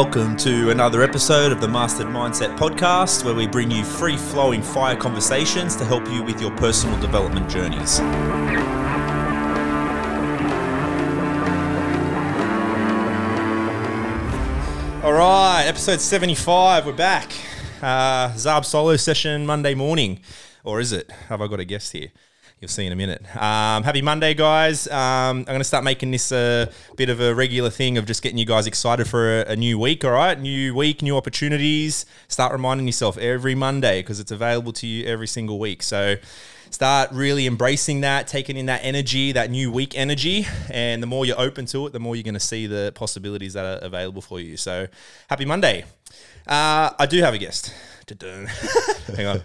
Welcome to another episode of the Mastered Mindset Podcast, where we bring you free flowing fire conversations to help you with your personal development journeys. All right, episode 75, we're back. Uh, Zarb solo session Monday morning. Or is it? Have I got a guest here? You'll see in a minute. Um, happy Monday, guys. Um, I'm going to start making this a bit of a regular thing of just getting you guys excited for a, a new week, all right? New week, new opportunities. Start reminding yourself every Monday because it's available to you every single week. So start really embracing that, taking in that energy, that new week energy. And the more you're open to it, the more you're going to see the possibilities that are available for you. So happy Monday. Uh, I do have a guest. Hang on.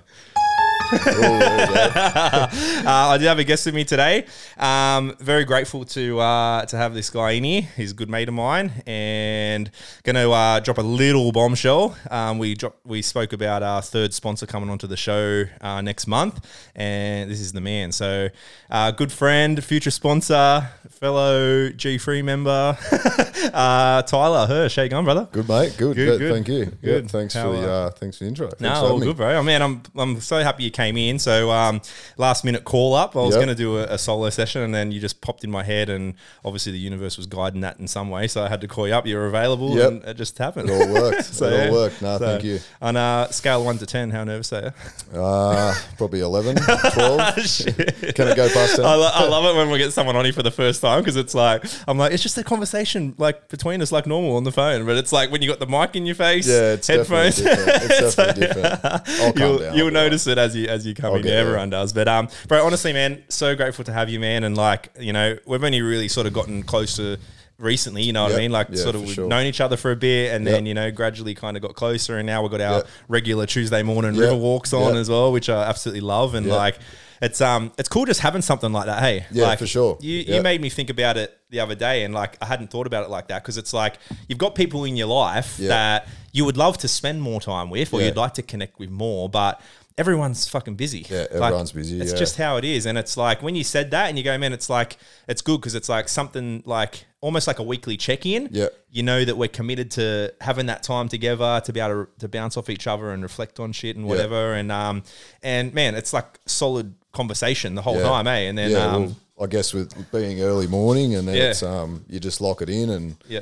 uh, I do have a guest with me today. Um, very grateful to uh, to have this guy in here. He's a good mate of mine, and going to uh, drop a little bombshell. Um, we drop, we spoke about our third sponsor coming onto the show uh, next month, and this is the man. So, uh, good friend, future sponsor, fellow G3 member, uh, Tyler Hirsch. How you going, brother? Good mate, good, Good, good, thank you. Good. Yeah, thanks How, for the thanks for the intro. Thanks No, for all good, bro. Oh, man, I'm I'm so happy you came in. So um, last minute call up. I was Yep. going to do a, a solo session, and then you just popped in my head, and obviously the universe was guiding that in some way. So I had to call you up. You were available, Yep. and it just happened. It all worked. So, it yeah. all worked. No, So, thank you. On a scale one to ten, how nervous are you? Uh, probably 11, 12. Shit. Can it go past 10? I, lo- I love it when we get someone on here for the first time because it's like I'm like it's just a conversation like between us like normal on the phone, but it's like when you got the mic in your face, yeah, it's headphones. definitely different. It's definitely different. I'll calm you'll, down. you'll I'll be all notice it as you as you come I'll in. Yeah, everyone does. But um, bro, honestly, man, so grateful to have you, man. And like, you know, we've only really sort of gotten closer recently. You know what I mean? Like, Yeah, sort of we've sure. known each other for a bit, and then you know, gradually kind of got closer, and now we've got our Yep. regular Tuesday morning Yep. river walks on Yep. as well, which I absolutely love. And Yep. like. It's um it's cool just having something like that. Hey, Yeah, like, for sure. You you made me think about it the other day, and like I hadn't thought about it like that because it's like you've got people in your life that you would love to spend more time with, or you'd like to connect with more, but everyone's fucking busy. Yeah, Like, everyone's busy, It's yeah. just how it is, and it's like when you said that, and you go, man, it's like it's good because it's like something like almost like a weekly check in. Yeah. you know that we're committed to having that time together to be able to, to bounce off each other and reflect on shit and whatever, and um and man, it's like solid conversation the whole Yeah. time, eh? And then yeah, um well, I guess with being early morning and then Yeah. it's um you just lock it in and yeah.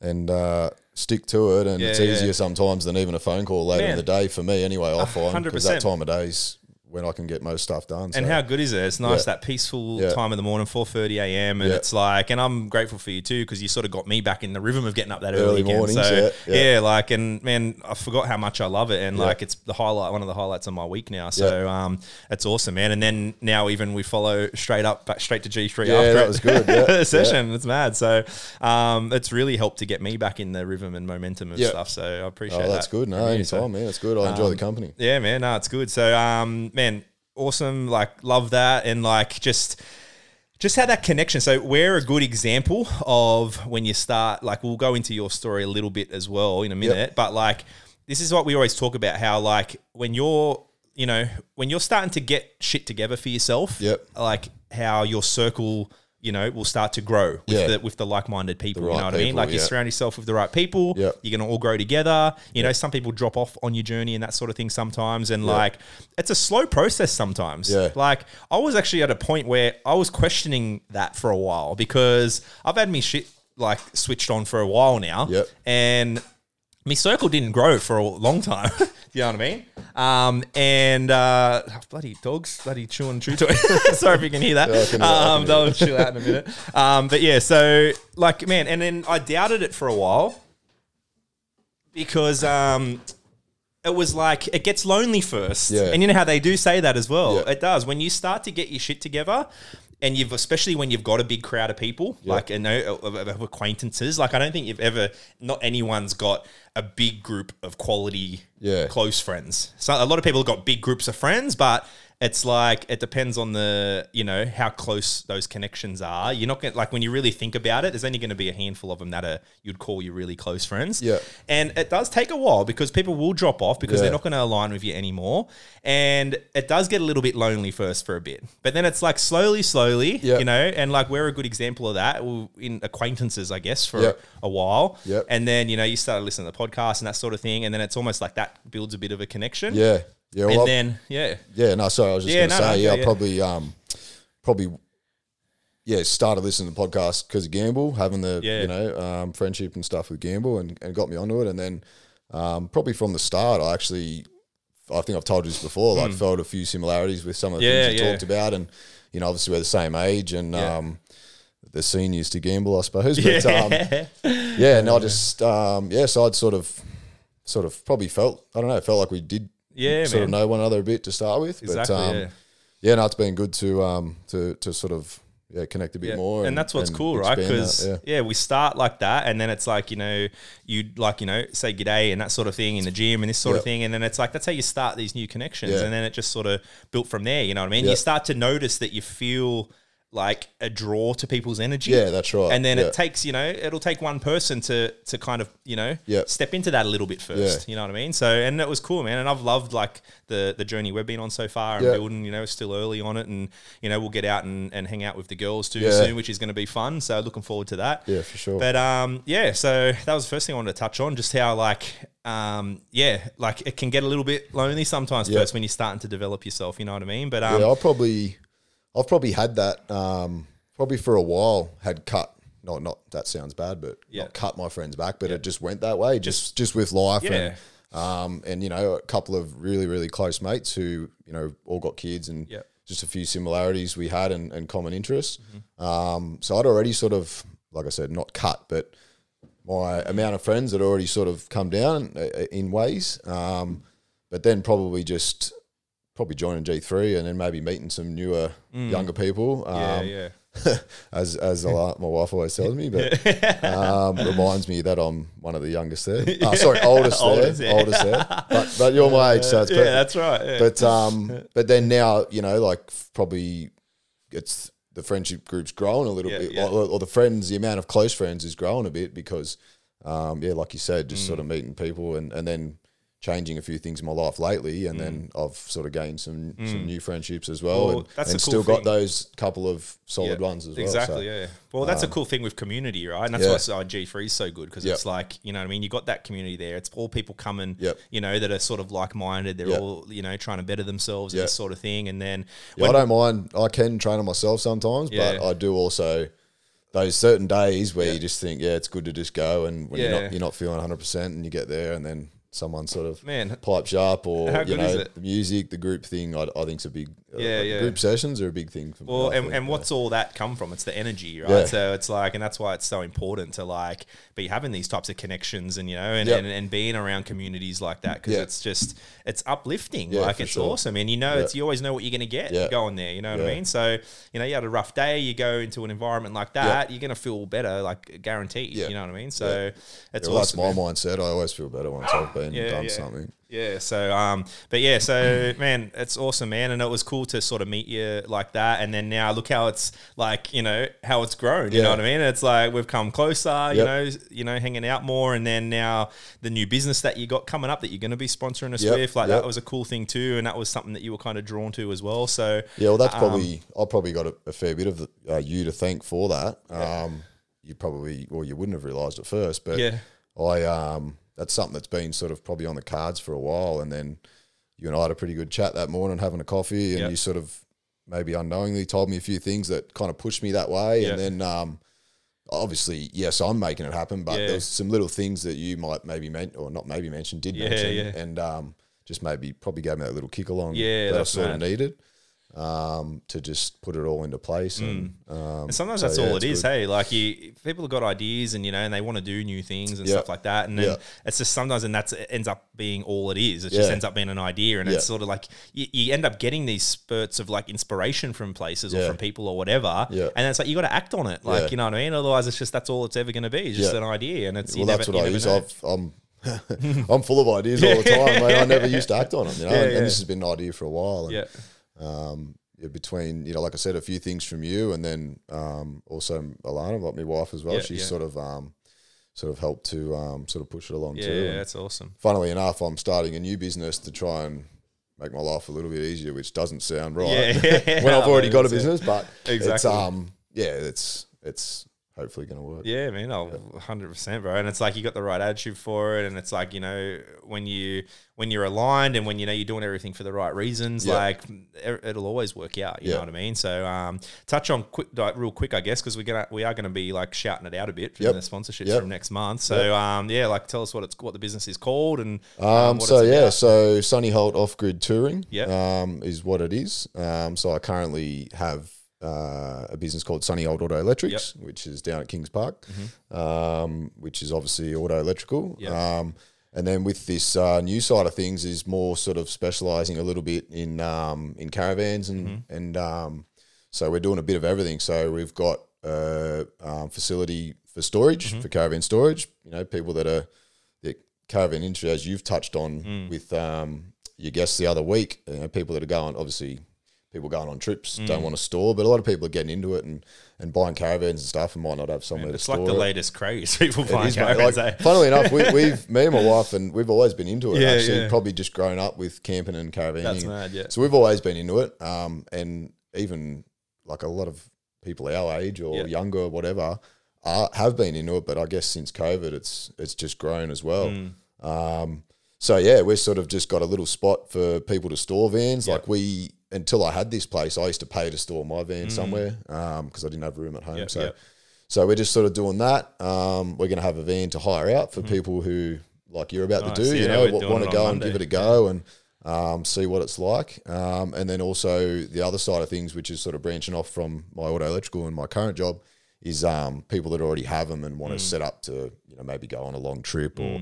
And uh, stick to it and it's Yeah, yeah. easier sometimes than even a phone call later Man. in the day for me anyway. I find because that time of days when I can get most stuff done. And so. how good is it? It's nice Yeah. that peaceful Yeah. time in the morning, four thirty a.m. And Yeah. it's like, and I'm grateful for you too because you sort of got me back in the rhythm of getting up that early, Early again. mornings, So yeah, like, and man, I forgot how much I love it, and like it's the highlight, one of the highlights of my week now. So um, it's awesome, man. And then now even we follow straight up, back straight to G three Yeah, after that it. was good, yeah, the session. It's mad. So um, it's really helped to get me back in the rhythm and momentum of stuff. So I appreciate Oh, that's that good. No, anytime, So- man. That's good. I enjoy Um, the company. yeah, man. No, it's good. So, um, man, awesome. Like, love that, and like, just, just had that connection. So, we're a good example of when you start. Like, we'll go into your story a little bit as well in a minute, but like, this is what we always talk about. How like when you're, you know, when you're starting to get shit together for yourself. Yep. Like how your circle. You know, will start to grow with Yeah. the with the like-minded people. you right know what I mean? people, Like you surround yourself with the right people. Yep. You're gonna all grow together. You know, some people drop off on your journey and that sort of thing sometimes. And like, it's a slow process sometimes. Yeah. Like, I was actually at a point where I was questioning that for a while because I've had me shit like switched on for a while now. Yep. And my circle didn't grow for a long time. Do you know what I mean? Um, and uh, bloody dogs, bloody chewing chew toy. Sorry if you can hear that. Yeah, I can um, they'll chill out in a minute. Um, but yeah, so like, man, and then I doubted it for a while because um, it was like it gets lonely first, Yeah. and you know how they do say that as well. Yeah. It does when you start to get your shit together. And you've especially when you've got a big crowd of people, like you know, of, of- of acquaintances. Like I don't think you've ever, not anyone's got a big group of quality, Yeah. close friends. So a lot of people have got big groups of friends, but it's like it depends on the you know how close those connections are. You're not going to like when you really think about it. There's only going to be a handful of them that are you'd call your really close friends. Yeah. and it does take a while because people will drop off because they're not going to align with you anymore, and it does get a little bit lonely first for a bit. But then it's like slowly, slowly, Yeah. you know, and like we're a good example of that in acquaintances, I guess, for Yeah. a while. Yeah. and then you know you start listening to the podcast and that sort of thing, and then it's almost like that builds a bit of a connection. Yeah, yeah. Well, and then yeah. Yeah, no, sorry, I was just Yeah, going to no, no, say, yeah, yeah, I yeah. probably, um, probably, yeah, started listening to the podcast because of Gamble, having the, Yeah. you know, um, friendship and stuff with Gamble, and, and got me onto it, and then, um, probably from the start, I actually, I think I've told you this before, like felt a few similarities with some of the. Yeah, things you yeah. talked about, and you know, obviously we're the same age, and Yeah. um, the seniors to Gamble, I suppose, but um, yeah, and I just, um, yeah, so I'd sort of, sort of probably felt, I don't know, felt like we did Yeah, sort man. of know one another a bit to start with. Exactly, But, um, yeah. yeah, no, it's been good to um to to sort of yeah connect a bit Yeah. more, and, that's what's and cool, right? Because yeah. yeah. we start like that, and then it's like you know, you like you know, say g'day and that sort of thing in the gym and this sort of thing, and then it's like that's how you start these new connections, Yeah. and then it just sort of built from there. You know what I mean? You start to notice that you feel like a draw to people's energy. Yeah, that's right. And then Yeah. it takes, you know, it'll take one person to to kind of, you know, Yep. step into that a little bit first. Yeah. You know what I mean? So and it was cool, man. And I've loved like the the journey we've been on so far and building, you know, still early on it and you know, we'll get out and, and hang out with the girls too soon, which is gonna be fun. So looking forward to that. Yeah, for sure. But um yeah, so that was the first thing I wanted to touch on, just how like um yeah, like it can get a little bit lonely sometimes Yeah. first when you're starting to develop yourself, you know what I mean? But um yeah, I probably I've probably had that um probably for a while had cut. Not not that sounds bad, but Yeah. not cut my friends back, but it just went that way, just just with life Yeah. and um and you know a couple of really really close mates who you know all got kids and Yeah. just a few similarities we had and, and common interests. Mm-hmm. Um, so I'd already sort of like I said, not cut, but my amount of friends had already sort of come down uh, in ways. Um, but then probably just probably joining G three and then maybe meeting some newer younger people. Um, Mm. yeah, yeah. as as a lot- my wife always tells me, but um, reminds me that I'm one of the youngest there. Oh, sorry, oldest, Oldest, there, yeah. oldest there. But, but you're my age, so it's Yeah, that's right. Yeah. But um, but then now you know, like probably it's the friendship group's grown a little bit. Or, or the friends, the amount of close friends is growing a bit because, um, yeah, like you said, just Mm. sort of meeting people and and then changing a few things in my life lately, and then Mm. I've sort of gained some some new friendships as well, Well, and, that's and cool still got those couple of solid Yeah, ones as well. Exactly, so. yeah. Well, that's a cool thing with community, right? And that's yeah. why G three is so good because Yep. it's like you know what I mean. You got that community there. It's all people coming, Yep. you know, that are sort of like minded. They're Yep. all you know trying to better themselves and Yep. this sort of thing. And then Yeah, I don't mind. I can train on myself sometimes, but I do also those certain days where you just think, yeah, it's good to just go, and when you're not you're not feeling 100, percent and you get there, and then someone sort of Man. pipes up, or you know the music, the group thing. I, I think's a big. uh, Yeah, like, yeah. Group sessions are a big thing for me. Well, I and, think, and yeah. what's all that come from? It's the energy, right? Yeah. So it's like, and that's why it's so important to like be having these types of connections and, you know, and, Yep. and, and being around communities like that because it's just, it's uplifting. Like it's sure. awesome. And you know, it's, you always know what you're going to get Yeah. going there. You know what I mean? So, you know, you had a rough day, you go into an environment like that, you're going to feel better, like guaranteed. You know what I mean? So it's well, awesome. that's my man. mindset. I always feel better once I've been Yeah, done yeah. something. Yeah. So, um, but yeah, so man, it's awesome, man, and it was cool to sort of meet you like that, and then now look how it's like, you know, how it's grown. You Yeah. know what I mean? It's like we've come closer, you know, you know, hanging out more, and then now the new business that you got coming up that you're going to be sponsoring us Yep, with, like yep. that was a cool thing too, and that was something that you were kind of drawn to as well. So Yeah, well, that's um, probably I probably got a, a fair bit of the, uh, you to thank for that. Um, you probably, well, you wouldn't have realised at first, but Yeah. I um, that's something that's been sort of probably on the cards for a while, and then you and I had a pretty good chat that morning, having a coffee, and Yep. you sort of maybe unknowingly told me a few things that kind of pushed me that way, Yeah. and then um, obviously, yes, I'm making it happen, but Yeah. there's some little things that you might maybe meant or not maybe mention did Yeah, mention, yeah. and um, just maybe probably gave me that little kick along Yeah, that I sort mad. of needed um, to just put it all into place. And, um, Mm. And sometimes so, that's yeah, all it's good. hey. Like you, people have got ideas, and you know, and they want to do new things and Yeah. stuff like that. And then Yeah. it's just sometimes, and that's it ends up being all it is. It just ends up being an idea, and Yeah. it's sort of like you, you end up getting these spurts of like inspiration from places or from people or whatever. Yeah. And it's like you got to act on it, like Yeah. you know what I mean. Otherwise, it's just that's all it's ever going to be. It's just Yeah. an idea, and it's you Well, never, that's you what I use. I've, I'm I'm full of ideas all the time. Mate. I never used to act on them, you know. Yeah, and, yeah. and this has been an idea for a while. And, yeah. Um, yeah, between you know, like I said, a few things from you, and then um, also Alana, like my wife as well. Yeah, She's yeah. sort of um, sort of helped to um, sort of push it along Yeah, too. And that's awesome. funnily enough, I'm starting a new business to try and make my life a little bit easier, which doesn't sound right Yeah, when I've already got a business, but it's Exactly. um yeah, it's it's hopefully going to work. Yeah, man, one hundred percent, bro. And it's like you got the right attitude for it, and it's like you know when you when you're aligned and when you know you're doing everything for the right reasons, Yeah. like it- it'll always work out. You Yeah. know what I mean? So, um, touch on quick, like, real quick, I guess, because we're gonna we are gonna be like shouting it out a bit for Yep. the sponsorships Yep. from next month. So, um, yeah, like tell us what it's what the business is called and Um, what so yeah, about. so Sunny Holt Off Grid Touring, Yep. um, is what it is. Um, so I currently have uh, a business called Sunny Old Auto Electrics, which is down at Kings Park, um, which is obviously auto electrical. Yep. Um, and then with this uh, new side of things is more sort of specialising a little bit in um, in caravans and and um, so we're doing a bit of everything. So we've got a um, facility for storage for caravan storage. You know, people that are the caravan industry, as you've touched on with um, your guests the other week. You know, people that are going, obviously, people going on trips don't want to store, but a lot of people are getting into it and, and buying caravans and stuff and might not have somewhere it's to like store It's like the it. latest craze. People It buying is, caravans. Like, eh? funnily enough, we, we've me and my wife and we've always been into it. Yeah, actually, yeah. probably just grown up with camping and caravanning. That's mad, yeah. So we've always been into it, um, and even like a lot of people our age or Yeah. younger, or whatever, are, have been into it. But I guess since COVID, it's it's just grown as well. Mm. Um, so yeah, we're sort of just got a little spot for people to store vans. Like we, until I had this place, I used to pay to store my van somewhere because I didn't have room at home. Mm. Yep, so. yep. So we're just sort of doing that. Um, we're going to have a van to hire out for people who, like you're about Nice. to do, Yeah, you know, want to go and give it a go and um, see what it's like. Um, and then also the other side of things, which is sort of branching off from my auto electrical and my current job, is um, people that already have them and want to Mm. set up to, you know, maybe go on a long trip or.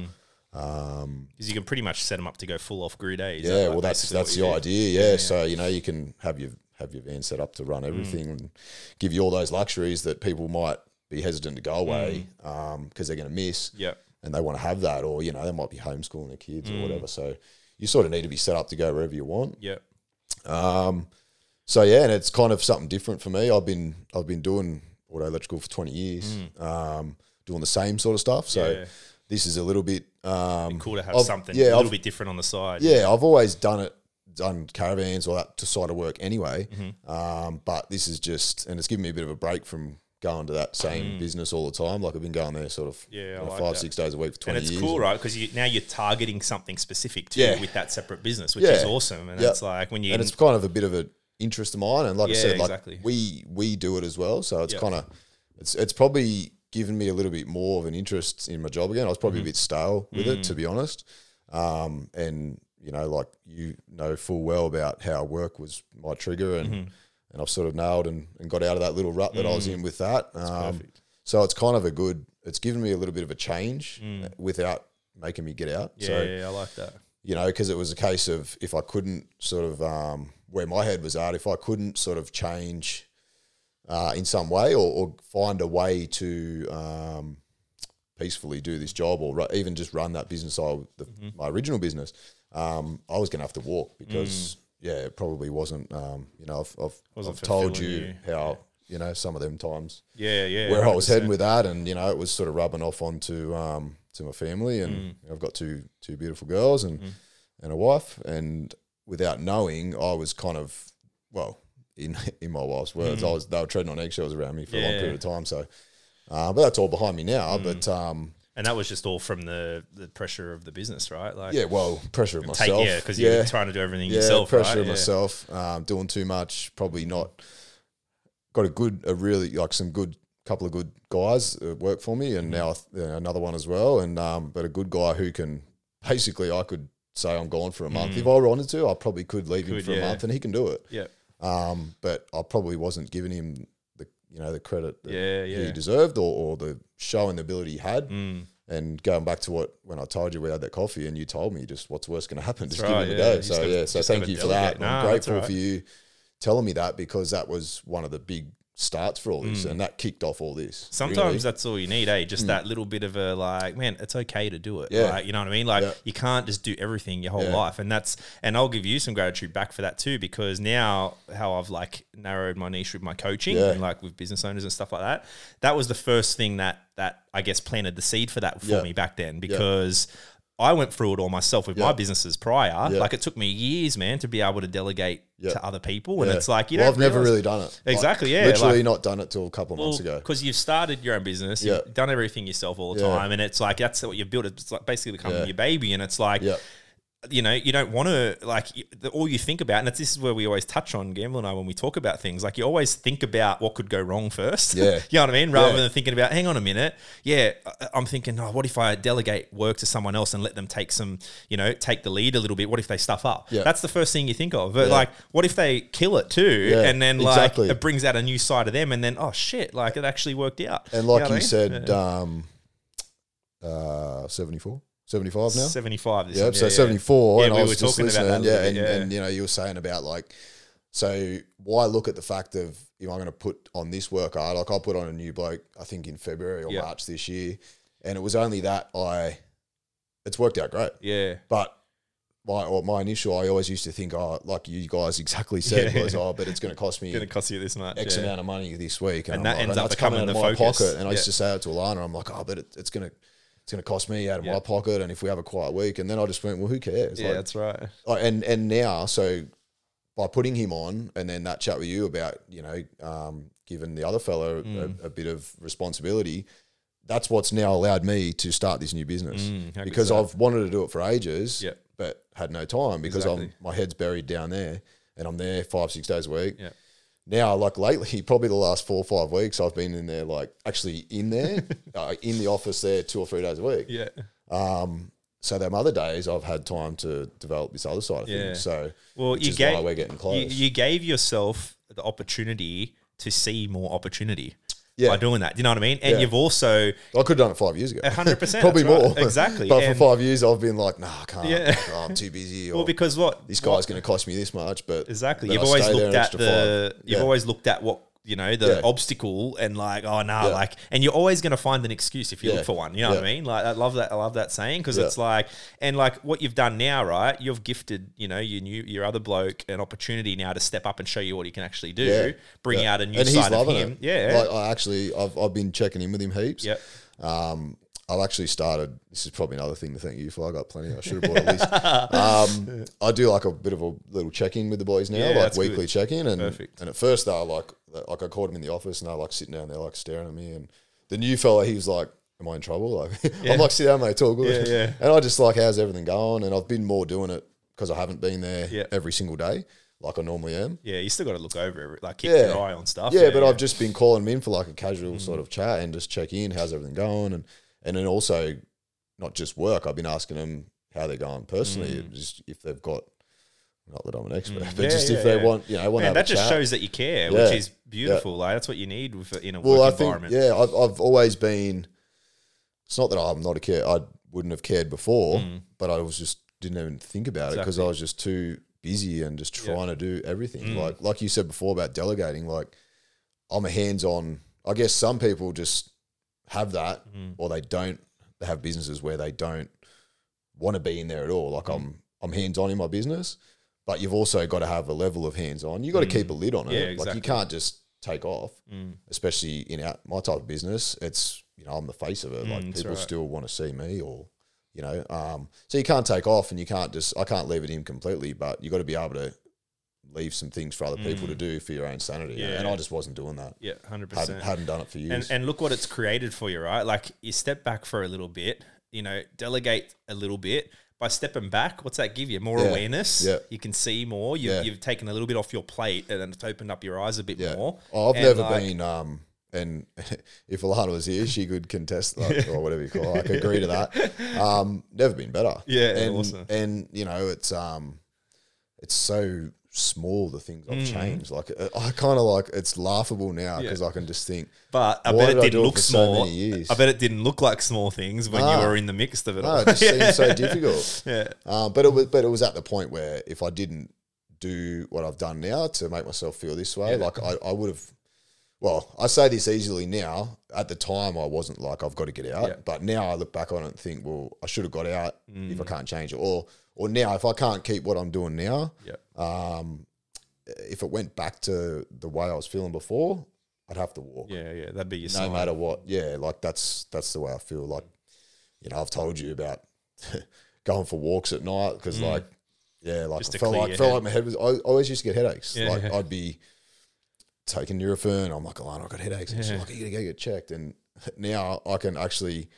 Um, Because you can pretty much set them up to go full off grid. Eh? Is that yeah, like well, that's that's the do? idea. Yeah. so you know, you can have your have your van set up to Mm. run everything and give you all those luxuries that people might be hesitant to go away Mm. because they're going to miss, Yep. and they want to have that, or you know, they might be homeschooling their kids Mm. or whatever. So you sort of need to be set up to go wherever you want. Yep. Um, so yeah, and it's kind of something different for me. I've been I've been doing auto electrical for twenty years, um, doing the same sort of stuff. So Mm. Yeah. this is a little bit um, Cool to have I've- something yeah, a little I've- bit different on the side. yeah, I've always done it, done caravans or that to side of work anyway. Mm-hmm. Um, but this is just, and it's given me a bit of a break from going to that same business all the time. Like I've been going there sort of Mm. Yeah, like five, that. six days a week for And twenty it's years. cool, right? Because you, now you're targeting something specific too Yeah. with that separate business, which Yeah. is awesome. And Yep. it's like when you And it's kind of a bit of an interest of mine. And like I said, like exactly. we we do it as well. So it's Yep. kind of it's it's probably given me a little bit more of an interest in my job again. I was probably Mm-hmm. a bit stale with it, Mm. to be honest. Um, and you know, like you know full well about how work was my trigger, and Mm-hmm. and I've sort of nailed and, and got out of that little rut that I was in with that. Um, Mm. so it's kind of a good. It's given me a little bit of a change uh, without making me get out. Mm. yeah, so yeah, I like that. you know, because it was a case of if I couldn't sort of um, where my head was at, if I couldn't sort of change uh, in some way or, or find a way to um, peacefully do this job or ru- even just run that business, I the, Mm-hmm. my original business, um, I was going to have to walk because Mm. yeah, it probably wasn't. Um, you know, I've, I've, I've told you, you. how you know some of them times Yeah, yeah. where I was heading with that, and you know, it was sort of rubbing off onto um, to my family, Mm. and I've got two two beautiful girls and and a wife, and without knowing, I was kind of well, in in my wife's words, I was they were treading on eggshells around me for a long Mm. Yeah. Mm. period of time. So, uh, but that's all behind me now. But um, And that was just all from the the pressure of the business, right? Like yeah, well, pressure of take myself, yeah, because you're trying to do everything yeah, yourself, pressure right? of Yeah. myself, um, doing too much, probably not. Got a good, a really like some good couple of good guys work for me, and now uh, another one as well, and um, but a good guy who can basically I could say I'm gone for a month if I wanted to, I probably could leave him Mm. Could, for a month, and he can do it. Yeah, Um, but I probably wasn't giving him the you know the credit that Yeah, yeah. he deserved, or, or the showing the ability he had. Mm. And going back to what when I told you we had that coffee, and you told me just what's worse going to happen, just right, give him yeah. a go. So gotta- yeah, so thank you for delegate. that. I'm grateful right. for you telling me that because that was one of the big starts for all this, and that kicked off all this. Mm. Sometimes really. that's all you need, eh? Just that little bit of a like, man, it's okay to do it. Yeah. Like, you know what I mean? Like Yeah. you can't just do everything your whole Yeah. life. And that's and I'll give you some gratitude back for that too, because now how I've like narrowed my niche with my coaching Yeah. and like with business owners and stuff like that. That was the first thing that that I guess planted the seed for that for me back then because I went through it all myself with my businesses prior. Yeah. Like it took me years, man, to be able to delegate Yeah. to other people. And it's like you know, well, I've never really done it. Like, Exactly, yeah, Literally like- not done it till a couple of months ago. because you've started your own business, you've done everything yourself all the time, and it's like that's what you've built. It's like basically becoming your baby, and it's like. You know, you don't want to like all you think about, and it's, this is where we always touch on Gamble and I when we talk about things. Like you always think about what could go wrong first. Yeah. you know what I mean, rather Yeah. than thinking about, hang on a minute, yeah, I'm thinking, oh, what if I delegate work to someone else and let them take some, you know, take the lead a little bit? What if they stuff up? Yeah. That's the first thing you think of. But Yeah. like, what if they kill it too, Yeah, and then like exactly. it brings out a new side of them, and then oh shit, like it actually worked out. And like you, I mean? said, um, uh, 74, 75 now. 75 this Yeah, one, so 74, Yeah, and we I were was just talking about listening. that yeah, and, bit, yeah. and you know, you were saying about like, so why look at the fact of if I'm going to put on this workout, like I'll put on a new bloke, I think in February or Yeah. March this year, and it was only that I, it's worked out great, Yeah. but. My, or my initial, I always used to think, oh, like you guys exactly said, Yeah. was, oh, but it's going to cost me Going to cost you this much. X yeah. amount of money this week, And I'm that like, ends and up coming becoming out of the my focus. pocket. And I used to say it to Alana, I'm like, oh, but it, it's gonna it's gonna cost me out of Yeah. my pocket. And if we have a quiet week, and then I just went, well, who cares? Yeah, Like, that's right. like, and and now, so by putting him on, and then that chat with you about you know um, giving the other fellow Mm. a, a bit of responsibility. That's what's now allowed me to start this new business Mm, because? I've wanted to do it for ages, Yep. but had no time because I'm my head's buried down there, and I'm there five six days a week Yeah. Now, like lately, probably the last four or five weeks, I've been in there, like actually in there, uh, in the office there two or three days a week. Yeah. Um, so them other days, I've had time to develop this other side of Yeah. things. So, Well, you gave why we're getting close. You, you gave yourself the opportunity to see more opportunity Yeah. by doing that. Do you know what I mean? And Yeah. you've also I could have done it five years ago. 100%, Probably that's right. more. Exactly. but for five years, I've been like, nah, I can't. Yeah. Oh, I'm too busy. Or well because what this guy's going to cost me this much. But Exactly. You've I always looked at the. five. You've Yeah. always looked at what you know the Yeah. obstacle and like oh no Yeah. like and you're always going to find an excuse if you Yeah. look for one. You know what I mean? Like I love that. I love that saying because it's like and like what you've done now, right? You've gifted you know your new your other bloke an opportunity now to step up and show you what he can actually do. Bring out a new and side of him. It. Yeah. Like, I actually, I've, I've been checking in with him heaps. Yeah. Um, I've actually started. This is probably another thing to thank you for. I got plenty. I should have bought at least. Um, I do like a bit of a little check in with the boys now, Yeah, like that's weekly good. check in. And Perfect. and at first they were like, like I called him in the office and they were like sitting down there, like staring at me. And the new fella, he was like, "Am I in trouble?" Like I'm like, "Sit down, mate. It's all good." Yeah, yeah. And I just like, "How's everything going?" And I've been more doing it because I haven't been there Yeah. every single day like I normally am. Yeah, you still got to look over it, like keep Yeah. your eye on stuff. Yeah, but I've just been calling them in for like a casual sort of chat and just check in, how's everything going, and and then also not just work. I've been asking them how they're going personally, just if they've got. Not that I'm an expert, but Yeah, just yeah, if they yeah. want, you know, want Man, that just chat. shows that you care, which is beautiful. Like that's what you need with in a well, I work think, environment. yeah, I've, I've always been. It's not that I'm not a care. I wouldn't have cared before, but I was just didn't even think about it because I Mm. Exactly. Mm. was just too busy and just trying to do everything. Like like you said before about delegating. Like I'm a hands on. I guess some people just have that, Mm. or they don't. They have businesses where they don't want to be in there at all. Mm. Like I'm I'm hands on in my business, but you've also got to have a level of hands on. You've got to keep a lid on it. Mm. Yeah, Like you can't just take off, Mm. especially in our, my type of business. It's you know I'm the face of it. like Mm, that's people right. still want to see me, or you know, um, so you can't take off and you can't just I can't leave it in completely, but you've got to be able to leave some things for other people to do for your own sanity. Mm. Yeah. And I just wasn't doing that. Yeah, hundred Hadn't, percent. hadn't done it for And years. and look what it's created for you, right? Like you step back for a little bit, you know, delegate a little bit. By stepping back, what's that give you? More Yeah. awareness. Yeah. You can see more. You, Yeah. You've taken a little bit off your plate, and then it's opened up your eyes a bit yeah. more. Oh, I've And, never like, been. Um, and if Alana was here, she could contest like, or whatever you call it. I could agree to that. Um, never been better. Yeah, and, awesome. And you know, it's um, it's so small the things Mm. I've changed. Like uh, I kind of like it's laughable now because I can just think. But I Why bet it did didn't do look for so small. many years? I bet it didn't look like small things when you were in the mix of it No, all. it just seems so difficult. yeah. Um, but it was, but it was at the point where if I didn't do what I've done now to make myself feel this way, like I, I would have, well, I say this easily now. At the time, I wasn't like I've got to get out, Yeah. but now I look back on it and think, well, I should have got out Mm. if I can't change it, or or now if I can't keep what I'm doing now, Yeah. um, if it went back to the way I was feeling before, I'd have to walk, Yeah, yeah. That'd be your no sign. matter what. Yeah, like that's that's the way I feel. Like, you know, I've told you about going for walks at night because, like, yeah, like Mm. Just I felt like felt head. like my head was. I I always used to get headaches. Yeah. Like I'd be taking Nurofen. I'm like, Alana, I've got headaches. And she's like, you gotta go get checked. And now I can actually.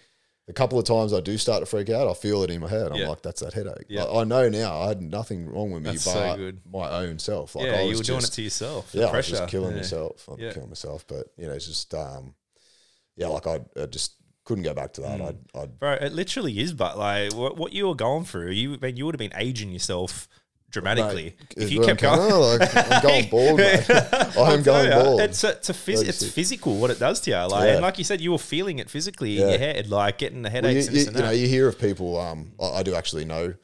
The couple of times I do start to freak out, I feel it in my head. I'm Yeah. like, that's that headache. Yeah. Like, I know now I had nothing wrong with me, That's but so good. my own self. Like yeah, I you was were doing it just- to yourself. the yeah, I was just killing yeah. myself. I'm Yeah. killing myself. But you know, it's just um, yeah, like I, I just couldn't go back to Mm. that. I'd, I'd Bro, it literally is, but like what, what you were going through, you man, you would have been aging yourself dramatically if you kept I'm going. coming- like, I'm going bald, mate. I am going Yeah, bald. It's a, it's a phys- it's physical what it does to you. Like Yeah. and like you said, you were feeling it physically in your head, like getting the Well, headaches you, and this you, and you know, you hear of people. Um, I, I do actually know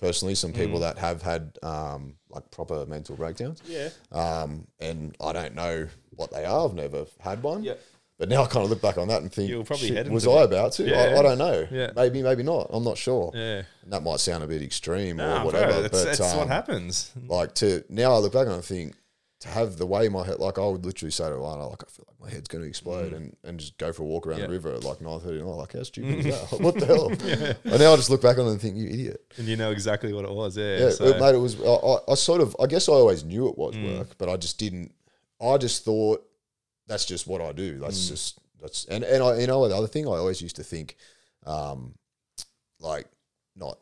personally some Mm. people that have had um, like proper mental breakdowns. yeah. Um, and I don't know what they are. I've never had one. Yeah. But now I kind of look back on that and think, You were probably "Shit, was I it." about to? Yeah. I, I don't know. Yeah. Maybe, maybe not. I'm not sure. Yeah. And that might sound a bit extreme Nah, or whatever. bro, that's, but that's um, what happens. like to now I look back and I think to have the way my head like I would literally say to Alana like I feel like my head's going to explode and, and just go for a walk around Mm. Yeah. the river at like nine thirty and I'm like how stupid is that what the hell and now I just look back on it and think you idiot And you know exactly what it was. Yeah. yeah so- it, mate it was I, I, I sort of I guess I always knew it was Mm. work but I just didn't I just thought that's just what I do Mm. that's just that's and and I you know the other thing I always used to think um like not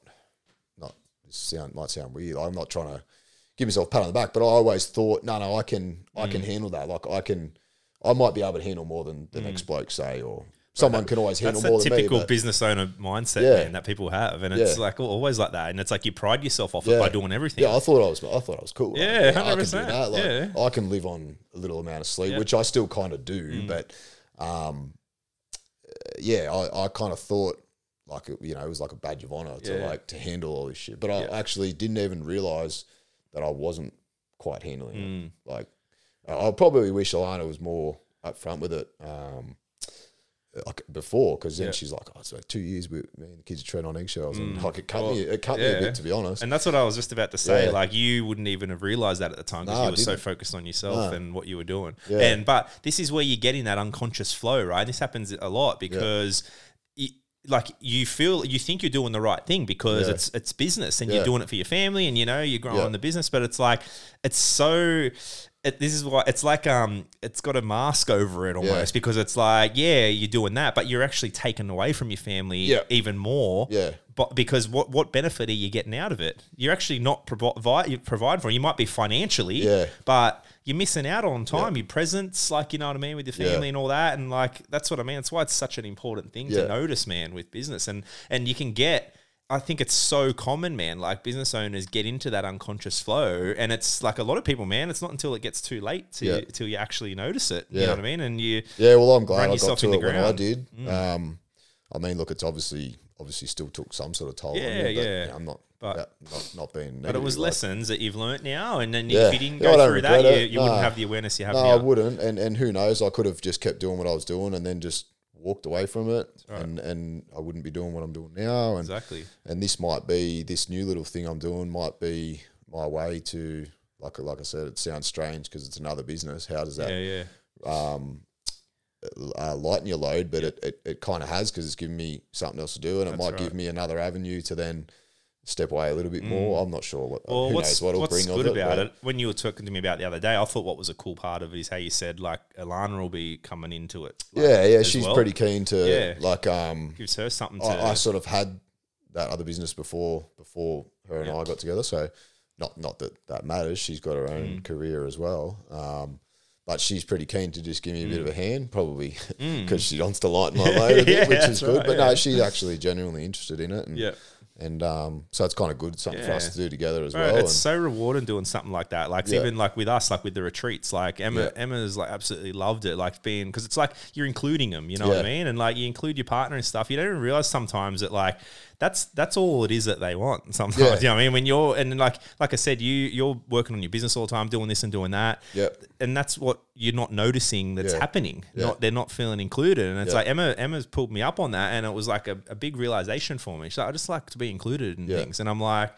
not this sound might sound weird. I'm not trying to give myself a pat on the back, but I always thought, no, no, I can I Mm. can handle that. Like I can I might be able to handle more than the next bloke say or someone can always handle Mm. That's more a than me. typical but- business owner mindset, Yeah. man, that people have, and it's Yeah. like always like that, and it's like you pride yourself off it Yeah. by doing everything. yeah, I thought I was I thought I was cool. Like, Yeah, I can do 100%, that. Like, yeah. I can live on a little amount of sleep, Yeah. Mm. which I still kind of do, but um yeah, I, I kind of thought like it- you know it was like a badge of honor to Yeah. like to handle all this shit, but I Yeah. actually didn't even realize that I wasn't quite handling Mm. it. Like I I probably wish Alana was more upfront with it. Um, like before, because then Yeah. she's like, "Oh, it's like two years. We, me and the kids are treading on eggshells," and like it cut Mm. Well, me, it cut me a bit, to be honest. And that's what I was just about to say. Yeah. Like you wouldn't even have realized that at the time because Nah, you were so focused on yourself Nah. and what you were doing. Yeah. And but this is where you're getting that unconscious flow, right? This happens a lot because. like you feel you think you're doing the right thing because Yeah. it's it's business and Yeah. you're doing it for your family and you know you're growing Yeah. the business but it's like it's so it, this is why it's like um it's got a mask over it almost because it's like yeah you're doing that but you're actually taken away from your family Yeah. even more Yeah. but because what what benefit are you getting out of it? You're actually not provide you provide for. it. You might be financially, Yeah. but you're missing out on time, your presence, like you know what I mean, with your Yeah. family and all that, and like that's what I mean. That's why it's such an important thing Yeah. to notice, man, with business, and and you can get. I think it's so common, man. Like business owners get into that unconscious flow, and it's like a lot of people, man. It's not until it gets too late to Yeah. till you actually notice it. You Yeah. know what I mean? And you, Yeah, well, I'm glad I got to in it the when I ground. did. Um, I mean, look, it's obviously obviously still took some sort of toll. Yeah, on me, but, yeah. you know, I'm not, But- that, not not being. but it was like- lessons that you've learnt now, and then Yeah. if you didn't go through that, regret you, it. you wouldn't have the awareness you have No, now. I wouldn't, and and who knows? I could have just kept doing what I was doing, and then just walked away from it, and and I wouldn't be doing what I'm doing now, and Exactly. and this might be this new little thing I'm doing might be my way to like like I said, it sounds strange because it's another business. How does that Yeah, yeah. uh, lighten your load, but it, it, it kind of has because it's given me something else to do, and it might right. give me another avenue to then step away a little bit more. I'm not sure what Mm. Well, who what's, knows what it'll what's bring good of it. about but- it, when you were talking to me about the other day, I thought what was a cool part of it is how you said, like, Alana will be coming into it. like, Yeah, yeah, she's well. pretty keen to Yeah. like. Um, Gives her something to. I, I sort of had that other business before before her and I got together, so not not that that matters. She's got her own Mm. career as well. Um, but she's pretty keen to just give me a bit of a hand, probably Mm. because she wants to lighten my load a bit, Yeah, which is good. right, but yeah. no, she's actually genuinely interested in it, and yeah. And um, so it's kind of good something for us to do together as Bro, well. it's so rewarding doing something like that. Like it's Yeah. even like with us, like with the retreats, like Emma, Yeah. Emma's like absolutely loved it. Like being because it's like you're including them. You know what I Yeah. mean? And like you include your partner and stuff. You don't even realize sometimes that like that's that's all it is that they want. Sometimes Yeah. you know what I mean. When you're and like like I said, you you're working on your business all the time, doing this and doing that. Yep. And that's what you're not noticing that's Yeah. happening. Yeah. Not they're not feeling included. And it's like Emma Emma's pulled me up on that, and it was like a, a big realization for me. She's like, I just like to be included in things, and I'm like.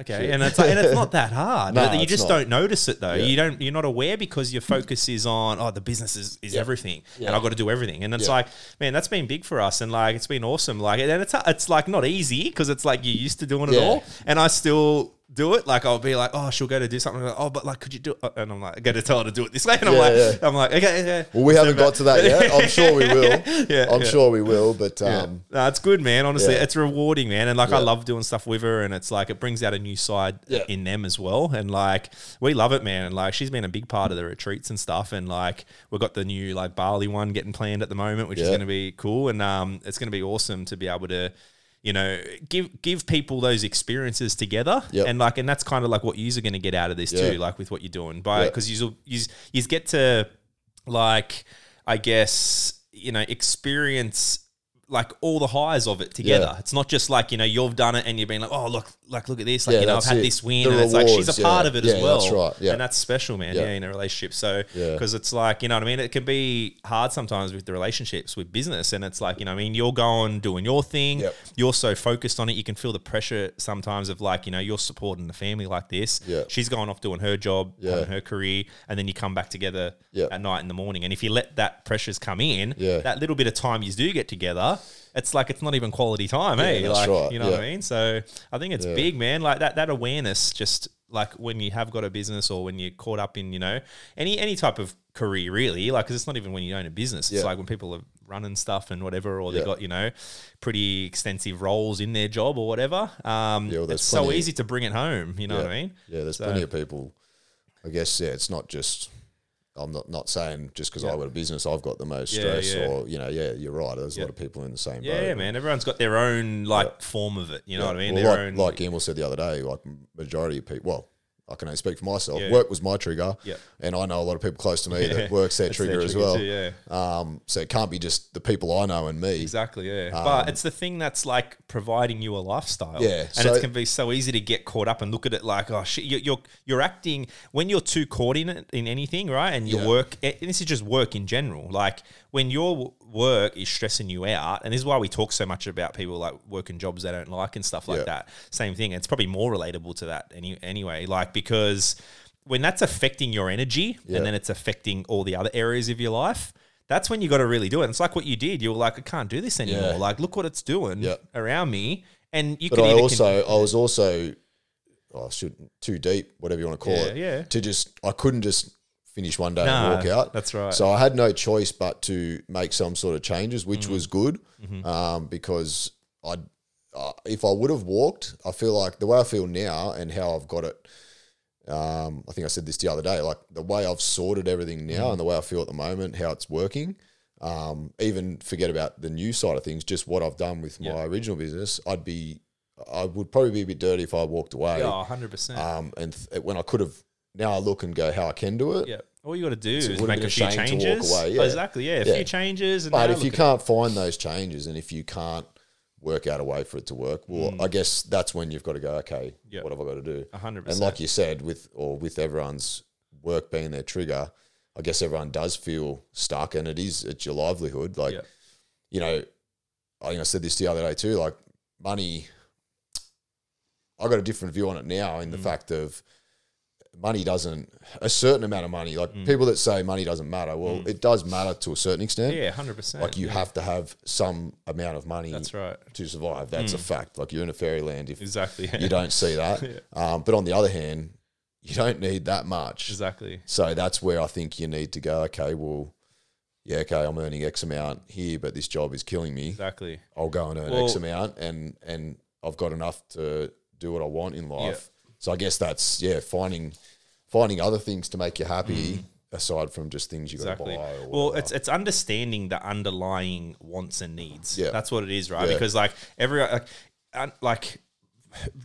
Okay, Shit. and it's like, and it's not that hard. No, you just not. don't notice it though. Yeah. You don't. You're not aware because your focus is on oh the business is, is everything, and I've got to do everything. And it's Yeah. like, man, that's been big for us, and like it's been awesome. Like, and it's it's like not easy because it's like you're used to doing it Yeah. all, and I still do it. Like I'll be like, oh, she'll go to do something. Like, oh, but like, could you do? it? And I'm like, I got to tell her to do it this way, and I'm Yeah, like, yeah. I'm like, okay, okay. well, we haven't got to that yet. I'm sure we will. Yeah, I'm yeah. sure we will. But Yeah. um, No, it's good, man. Honestly, Yeah. it's rewarding, man. And like, I love doing stuff with her, and it's like it brings out a new side Yeah. in them as well. And like, we love it, man. And like, she's been a big part of the retreats and stuff. And like, we've got the new like Bali one getting planned at the moment, which is going to be cool. And um, it's going to be awesome to be able to. You know, give give people those experiences together, Yep. and like, and that's kind of like what you're going to get out of this Yeah. too, like with what you're doing, by Yeah. because you you you get to like I guess you know experience like all the highs of it together. Yeah. It's not just like you know you've done it and you've been like oh look like look at this like Yeah, you know I've had it. this win The and it's like she's rewards, a part yeah. of it as well. that's right, yeah. and that's special, man. Yeah. In a relationship. So Yeah. because it's like you know what I mean. It can be hard sometimes with the relationships with business, and it's like you know I mean you're going doing your thing. Yep. You're so focused on it, you can feel the pressure sometimes of like you know you're supporting the family like this. Yeah. she's going off doing her job, Yeah. having her career, and then you come back together at night in the morning. And if you let that pressures come in, Yeah. that little bit of time you do get together, it's like it's not even quality time, hey? that's Like right, you know what I mean? So I think it's Yeah. big, man. Like that that awareness just like when you have got a business or when you're caught up in, you know, any any type of career really, like cuz it's not even when you own a business. It's Yeah. like when people are running stuff and whatever or they Yeah. got, you know, pretty extensive roles in their job or whatever. Um Yeah, well, it's so easy to bring it home, you know yeah, what I mean? yeah, there's So- plenty of people. I guess yeah, it's not just. I'm not not saying just because Yeah. I've got a business, I've got the most Yeah, stress, yeah. or you know, yeah, you're right. There's a lot of people in the same boat. Yeah, man. Everyone's got their own like form of it. You know what I mean? Well, their like, own like Emil said the other day, like majority of people. Well, I can only speak for myself. Yeah. Work was my trigger, Yeah. and I know a lot of people close to me Yeah. that works their That's their trigger as well. too, yeah. Um, so it can't be just the people I know and me. Exactly, yeah. Um, but it's the thing that's like providing you a lifestyle. Yeah, And so- it can be so easy to get caught up and look at it like, oh shit, you're you're, you're acting when you're too caught in it in anything, right? And your Yeah. work, and this is just work in general. Like when your work is stressing you out, and this is why we talk so much about people like working jobs they don't like and stuff like Yeah. that. Same thing. It's probably more relatable to that any, anyway, like because when that's affecting your energy Yeah. and then it's affecting all the other areas of your life. That's when you got to really do it. And it's like what you did. You were like, I can't do this anymore. Yeah. Like, look what it's doing around me. And you But could I also, I was also, oh, shoot, too deep, whatever you want to call Yeah, it. yeah. To just, I couldn't just finish one day Nah, and walk out. that's right. So I had no choice but to make some sort of changes, which Mm-hmm. was good, um, because I, uh, if I would have walked, I feel like the way I feel now and how I've got it. Um, I think I said this the other day. Like the way I've sorted everything now Mm. and the way I feel at the moment, how it's working. Um, even forget about the new side of things. Just what I've done with Yeah. my original business. I'd be, I would probably be a bit dirty if I walked away. Yeah, 100%. Um, and th- when I could have, now I look and go how I can do it. yeah. All you got to do is make a few shame to walk changes. away, Oh, yeah. exactly. Yeah. A Yeah. few changes. And But if you can't find those changes and if you can't work out a way for it to work, well, I guess that's when you've got to go, okay, Mm. Yeah. what have I got to do? 100%. And like you said, with or with everyone's work being their trigger, I guess everyone does feel stuck, and it is it's your livelihood. Like, Yeah. you know, I think I said this the other day too. Like money, I got a different view on it now in the Mm. fact of money doesn't a certain amount of money. Like Mm. people that say money doesn't matter, well, it does matter to a certain extent. yeah, 100%. Like you yeah. have to have some amount of money That's right. to survive. That's a fact. Like you're in a fairyland if Exactly. you don't see that. um, but on the other hand, you don't need that much. Exactly. So that's where I think you need to go. Okay, well, yeah, okay, I'm earning X amount here, but this job is killing me. Exactly. I'll go and earn Well- X amount, and and I've got enough to do what I want in life. So I guess that's yeah, finding finding other things to make you happy aside from just things you got Mm. Exactly. to buy. Or Well, it's it's understanding the underlying wants and needs. Yeah. That's what it is, right? Yeah. Because like every like like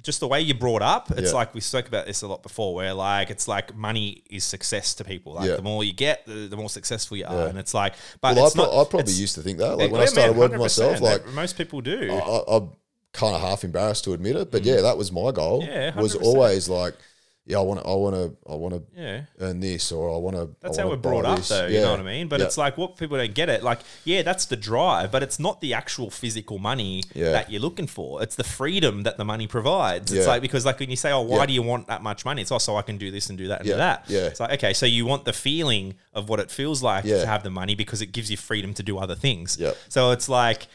just the way you're brought up. It's Yeah. like we spoke about this a lot before, where like it's like money is success to people. Like Yeah. the more you get, the, the more successful you are, Yeah. and it's like, but Well, I, pro- not. I probably it's- used to think that. Like when I started working myself, like most people do. I, I'm kind of half embarrassed to admit it, but yeah, that was my goal. Mm. Yeah, was 100%. always like, yeah, I want to, I want to, I want to yeah. earn this, or I want to. That's how we're brought up, though. You know what I mean? But it's like what people don't get it. Like, yeah, that's the drive, but it's not the actual physical money Yeah. that you're looking for. It's the freedom that the money provides. It's Yeah. like because like when you say, "Oh, why Yeah. do you want that much money?" It's also I can do this and do that and Yeah. do that. Yeah. It's like okay, so you want the feeling of what it feels like Yeah. to have the money because it gives you freedom to do other things. Yeah. So it's like.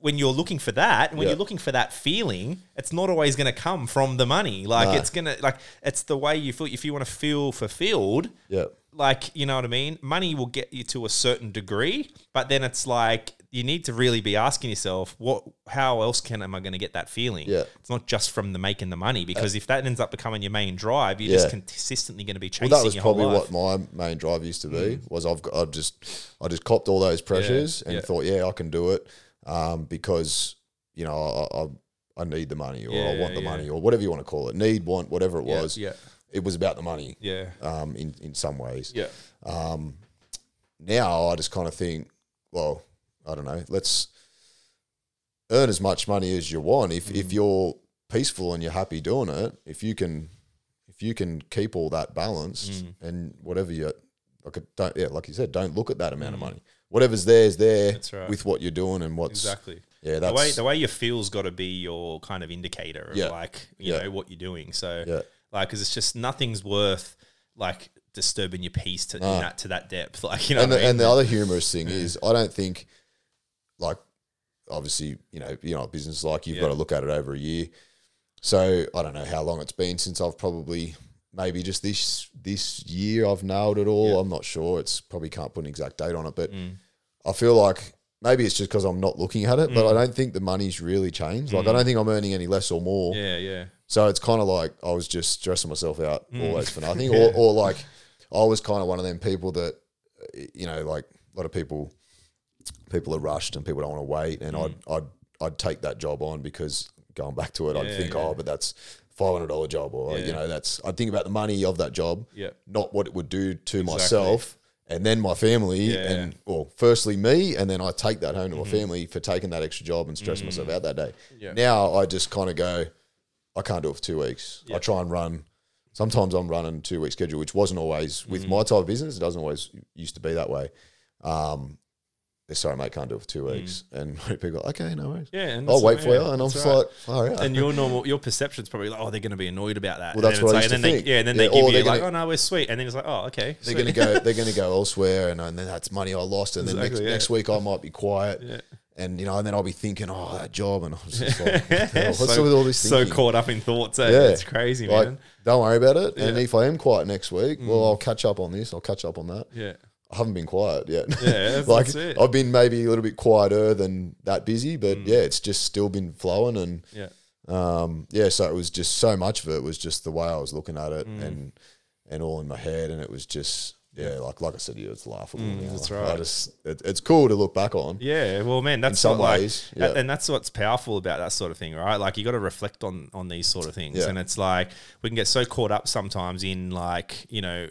When you're looking for that, when Yeah. you're looking for that feeling, it's not always going to come from the money. Like No. it's gonna, like it's the way you feel. If you want to feel fulfilled, Yeah, like you know what I mean. Money will get you to a certain degree, but then it's like you need to really be asking yourself, what? How else can am I going to get that feeling? Yeah. it's not just from the making the money uh, because if that ends up becoming your main drive, you're just consistently going to be chasing. well, that was your probably what my main drive used to be. Mm. Was I've got, I just, I just copped all those pressures and yeah. thought, yeah, I can do it, um, because you know I, I, I need the money, or I want the yeah. money, or whatever you want to call it, need, want, whatever it Yeah, was. yeah. It was about the money. yeah, Um, in in some ways. yeah, Um, now I just kind of think, well, I don't know, let's earn as much money as you want. If Mm. if you're peaceful and you're happy doing it, if you can if you can keep all that balanced Mm. and whatever you like don't yeah, like you said, don't look at that amount of money. Whatever's there is there. That's right. with what you're doing and what's exactly. yeah, that's The way the way you feel's got to be your kind of indicator of Yeah. like you Yeah. know what you're doing. So Yeah. like because it's just nothing's worth like disturbing your peace to in that to that depth. Like you know and what the, I mean? and the other humorous thing is, I don't think, like, obviously, you know, you know, business like you've got to look at it over a year. So I don't know how long it's been since I've probably maybe just this this year I've nailed it all. Yeah. I'm not sure. It's probably can't put an exact date on it, but Mm. I feel like maybe it's just because I'm not looking at it. But I don't think the money's really changed. Like I don't think I'm earning any less or more. Mm. yeah, yeah. So it's kind of like I was just stressing myself out Mm. always for nothing, or, or like I was kind of one of them people that, you know, like a lot of people, people are rushed and people don't want to wait, and I'd I'd I'd take that job on because going back to it, I'd Mm. Think, yeah. oh, but that's five hundred dollar job, or Yeah. you know, that's I'd think about the money of that job, Yeah. not what it would do to myself. And then my family, Yeah. Mm-hmm. and well, firstly me, and then I take that home to my family for taking that extra job and stressing myself out that day. Yeah. Now I just kind of go, I can't do it for two weeks. I try and run. Sometimes I'm running two week schedule, which wasn't always with Mm-hmm. my type of business. It doesn't always used to be that way. Um, sorry, mate, can't do it for two weeks. And people go, okay, no worries. Mm. Yeah, and I'll wait right, for yeah, you. And I'm just right. like, all right. and your normal your perception's probably like, oh, they're going to be annoyed about that. Well, And that's what I used like, and to then think. They, yeah, and then Yeah, they give you like, gonna- oh no, we're sweet, and then it's like, oh, okay, they're gonna go. They're gonna go elsewhere, and, and then that's money I lost. And then next, yeah. next week I might be quiet, Yeah. and you know, and then I'll be thinking, oh, that job, and I was just like, what's so, with all this? so thinking? caught up in thoughts. eh? Yeah. It's crazy, Like, man. don't worry about it. And. Mm. if I am quiet next week, well, I'll catch up on this. I'll catch up on that. Yeah, I haven't been quiet yet. Yeah, like that's it. I've been maybe a little bit quieter than that busy, but Mm. yeah, it's just still been flowing and yeah, um, yeah. So it was just so much of it was just the way I was looking at it Mm. and and all in my head, and it was just yeah, like like I said, you it's laughable. now. Mm, that's right. I just it, it's cool to look back on. yeah. Well, man, that's some what, like- ways, that- yeah. and that's what's powerful about that sort of thing, right? Like you got to reflect on on these sort of things, Yeah. and it's like we can get so caught up sometimes in like you know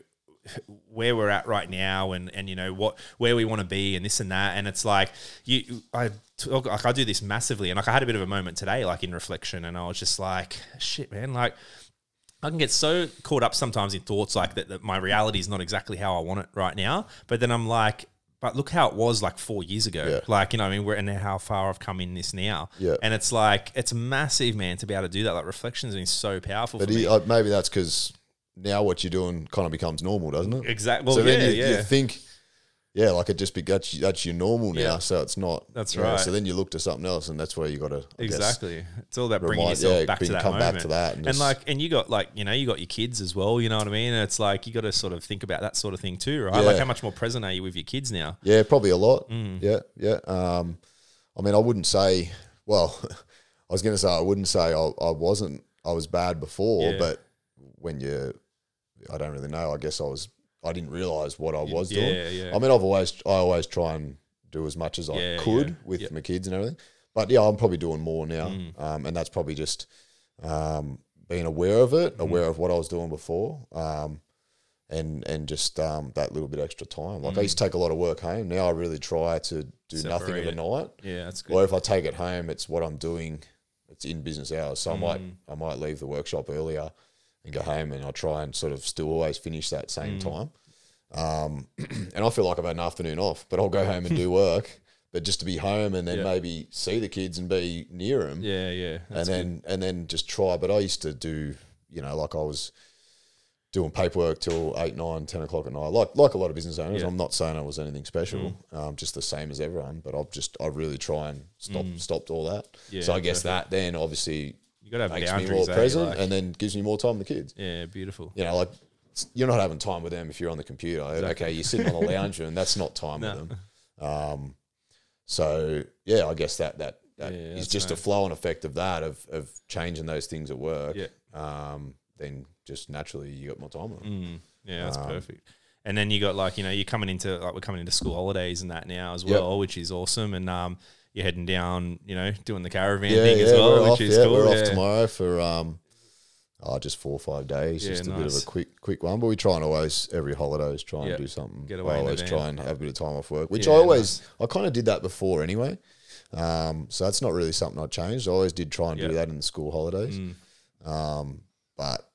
where we're at right now and and you know what where we want to be and this and that and it's like you I talk, like I do this massively and like I had a bit of a moment today like in reflection and I was just like shit man like I can get so caught up sometimes in thoughts like that, that my reality is not exactly how I want it right now. But then I'm like, but look how it was like four years ago. Yeah. Like, you know, I mean, we're and how far I've come in this now. Yeah. And it's like, it's massive, man, to be able to do that. Like, reflection's been so powerful But he, uh, maybe that's because now what you're doing kind of becomes normal, doesn't it? Exactly. Well, so yeah, then you, yeah. you think, yeah, like it just be that's, that's your normal now. Yeah. So it's not. That's right. So then you look to something else, and that's where you got to Exactly. It's all about bringing remind- yourself back to that come back to that and And, just- like, and you got like, you know, you got your kids as well. You know what I mean? And it's like you got to sort of think about that sort of thing too, right? Like, how much more present are you with your kids now? Yeah, probably a lot. Mm. Yeah, yeah. Um, I mean, I wouldn't say. Well, I was going to say I wouldn't say I, I wasn't. I was bad before, but when you, I don't really know. I guess I was. I didn't realize what I was doing. Yeah, yeah. I mean, I've always. I always try and do as much as I Yeah, could yeah, with yeah. my kids and everything. but yeah, I'm probably doing more now, Mm. um, and that's probably just um, being aware of it, Mm-hmm. aware of what I was doing before, um, and and just um, that little bit extra time. Like I used to take a lot of work home. Now I really try to do nothing Mm. Separate of the night. Yeah, that's good. Or if I take it home, it's what I'm doing. It's in business hours, so I might Mm. I might leave the workshop earlier and go home, and I try and sort of still always finish that same Mm. time. Um, and I feel like I've had an afternoon off, but I'll go home and do work. But just to be home and then Yeah. maybe see the kids and be near them, yeah, yeah. and then and then just try. But I used to do, you know, like I was doing paperwork till eight, nine, ten o'clock at night. Like like a lot of business owners. Yeah. Mm. I'm not saying I was anything special, um, just the same as everyone. But I've just I really try and stop stopped all that. Mm. Yeah, so I guess perfect. that then obviously you gotta have makes me boundaries. more eh? present, Like- and then gives me more time with the kids. yeah, beautiful. You know, like you're not having time with them if you're on the computer. Okay, you're sitting on the lounge and that's not time No. with them. Um, so yeah, I guess that that that Yeah, is that's just a flow and effect of that of of changing those things at work. Yeah. Um, then just naturally you got more time with them. Mm, yeah, that's Um, perfect. And then you got like you know you're coming into like we're coming into school holidays and that now as Yep. well, which is awesome. And um, you're heading down, you know, doing the caravan Yeah, thing yeah, as well, which off. is yeah, cool. we're off tomorrow for um, oh, just four or five days. Just a bit of a quick quick one. But we try and always every holidays try and do something. get away the always try and have a bit of time off work, which I always I kind of did that before anyway. Um, so that's not really something I changed. I always did try and do that in the school holidays. Mm. Um, but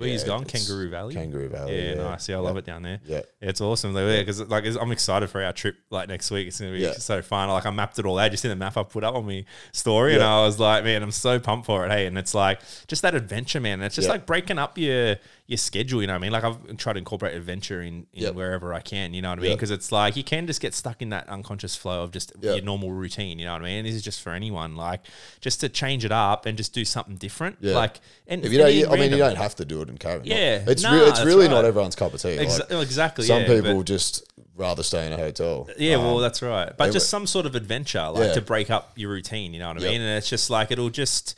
Where yeah, gone? Kangaroo Valley. Kangaroo Valley. yeah, nice. Yeah, I love it down there. Yeah. It's awesome though, yeah, because like I'm excited for our trip like next week. It's gonna be Yeah. so fun. Like I mapped it all out. Just in the map I put up on my story, and Yeah. I was like, man, I'm so pumped for it. Hey, and it's like just that adventure, man. It's just Yeah. like breaking up your your schedule. You know what I mean? Like I've tried to incorporate adventure in, in Yep. wherever I can. You know what I mean? Yep. Because it's like you can just get stuck in that unconscious flow of just Yep. your normal routine. You know what I mean? And this is just for anyone. Like just to change it up and just do something different. Yeah. Like and If you don't, I mean, you don't have to do it in. Like, Yeah. it's Nah, re- it's really right. not everyone's cup of tea. Like, exactly. some yeah, people just rather stay in a hotel. Yeah, well, Um, that's right. But they just some sort of adventure, like Yeah. to break up your routine. You know what I Yep. mean? And it's just like it'll just,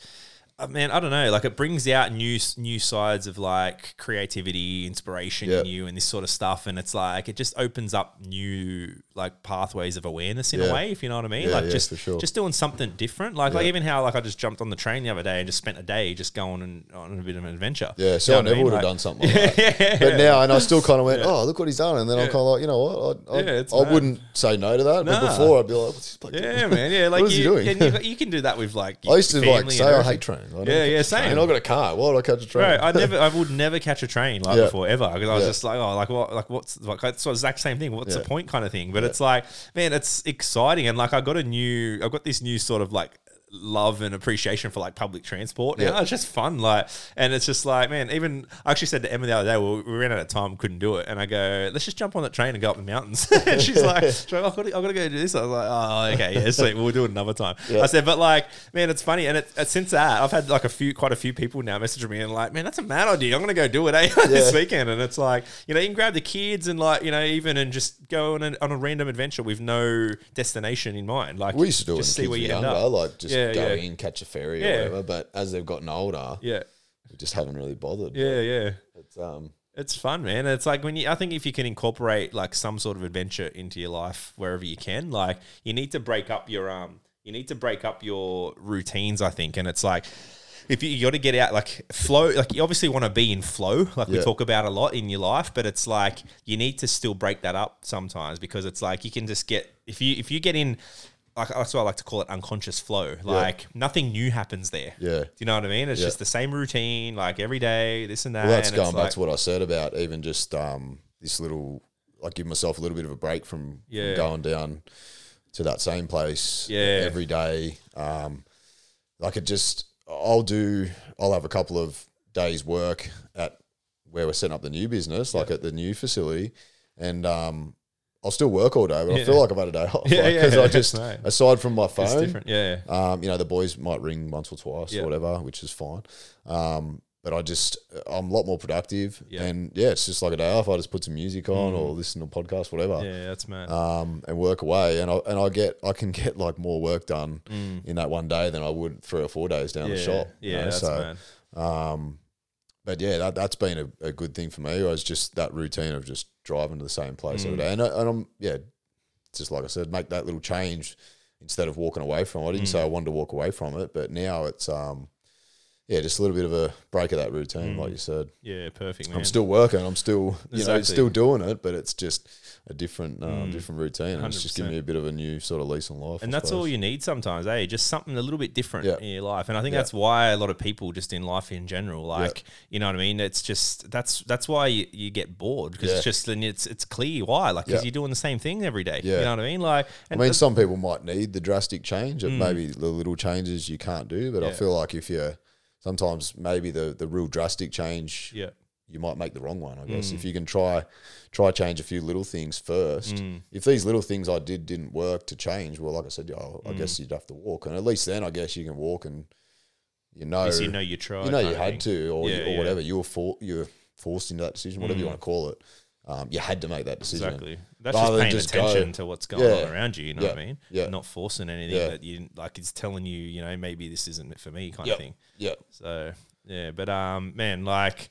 Uh, man, I don't know. Like it brings out new new sides of like creativity, inspiration in you, and this sort of stuff. And it's like it just opens up new like pathways of awareness in a way, if you know what I mean. Yeah, like yeah, just for sure. just doing something different. Like like even how like I just jumped on the train the other day and just spent a day just going and on a bit of an adventure. Yeah, You so know I never mean? would have Like- done something like that. But now, and I still kind of went, oh, look what he's done. And then I'm kind of like, you know what? I, I, Yeah, I wouldn't say no to that. But before, I'd be like, what's this bloke doing? Yeah, man. Yeah, like what is you, he doing? you, you can do that with like. I used to like say oh, I hate trains. I Yeah, yeah, same. train. I got a car. Why would I catch a train? Right, I never, I would never catch a train like Yeah. before ever because I was Yeah. just like, oh, like what, like what's like it's the exact same thing. What's the point, kind of thing. But it's like, man, it's exciting and like I got a new, I've got this new sort of like love and appreciation for like public transport now. Yeah. It's just fun, like, and it's just like, man, even I actually said to Emma the other day, well, we ran out of time, couldn't do it, and I go, let's just jump on that train and go up the mountains. and she's like, she's like, I've got, to, I've got to go do this. I was like, oh, okay, yeah, sweet, we'll do it another time. I said, but like, man, it's funny, and it, it, since that, I've had like a few, quite a few people now messaging me and like, man, that's a mad idea. I'm gonna go do it, eh, this Yeah. weekend, and it's like, you know, you can grab the kids and like, you know, even and just go on a, on a random adventure with no destination in mind. Like, We used to do just it see when where you end younger, up. like just Yeah, go yeah. in, catch a ferry Yeah. or whatever. But as they've gotten older, Yeah, we just haven't really bothered. yeah, yeah. It's, um, It's fun, man. It's like when you, I think if you can incorporate like some sort of adventure into your life wherever you can, like you need to break up your, um, you need to break up your routines, I think. And it's like, if you, you got to get out, like flow, like you obviously want to be in flow, like we talk about a lot in your life, but it's like you need to still break that up sometimes because it's like you can just get, if you, if you get in, like that's what I like to call it unconscious flow. Like nothing new happens there. Yeah. Do you know what I mean? It's Yeah. just the same routine, like every day, this and that. Well, that's and it's going back like- to what I said about even just um, this little, like give myself a little bit of a break from, Yeah. from going down to that same place Yeah. every day. Um, like it just, I'll do, I'll have a couple of days work at where we're setting up the new business, like at the new facility, and um, I'll still work all day, but I feel like I've had a day off. Yeah, like, yeah, Because I just, aside from my It's phone, different. Yeah. um, you know, the boys might ring once or twice Yeah. or whatever, which is fine. Um, but I just, I'm a lot more productive. Yeah. Mm. And yeah, it's just like a day off. I just put some music on or listen to a podcast, whatever. Yeah, that's mad. Um, and work away, and I and I get I can get like more work done in that one day than I would three or four days down Mm. yeah, the shop. you yeah, know, that's so, mad. Um, but yeah, that that's been a, a good thing for me. I was just that routine of just driving to the same place Mm. every day, and, I, and I'm yeah, just like I said, make that little change instead of walking away from it. I didn't say I wanted to walk away from it, but now it's um, yeah, just a little bit of a break of that routine, like you said. Yeah, perfect, man. I'm still working. I'm still, you know, still doing it, but it's just a different, um, different routine. And it's just giving me a bit of a new sort of lease on life. I and that's all you need sometimes, eh? Just something a little bit different Yeah. in your life. And I think Yeah. that's why a lot of people just in life in general, like you know what I mean. It's just that's that's why you, you get bored because Yeah. it's just then it's it's clear why, like because Yeah. you're doing the same thing every day. You know what I mean? Like, I mean, some people might need the drastic change, and maybe the little changes you can't do. But I Mm. Feel like if you're sometimes maybe the the real drastic change, yeah, you might make the wrong one. I Mm. guess if you can try try change a few little things first. Mm. If these little things I did didn't work to change, well, like I said, yeah, Mm. I guess you'd have to walk, and at least then I guess you can walk and you know you know you tried. you know you had thing. to or, Yeah, you, or yeah. Mm. whatever you were for, you were forced into that decision, whatever you want to call it. Um, you had to make that decision. Exactly. That's Rather just paying just go- attention to what's going Yeah. on around you. You know Yeah. what I mean? Yeah. Not forcing anything Yeah. that you like. It's telling you, you know, maybe this isn't for me, kind Yep. of thing. Yeah, So yeah, but um, man, like,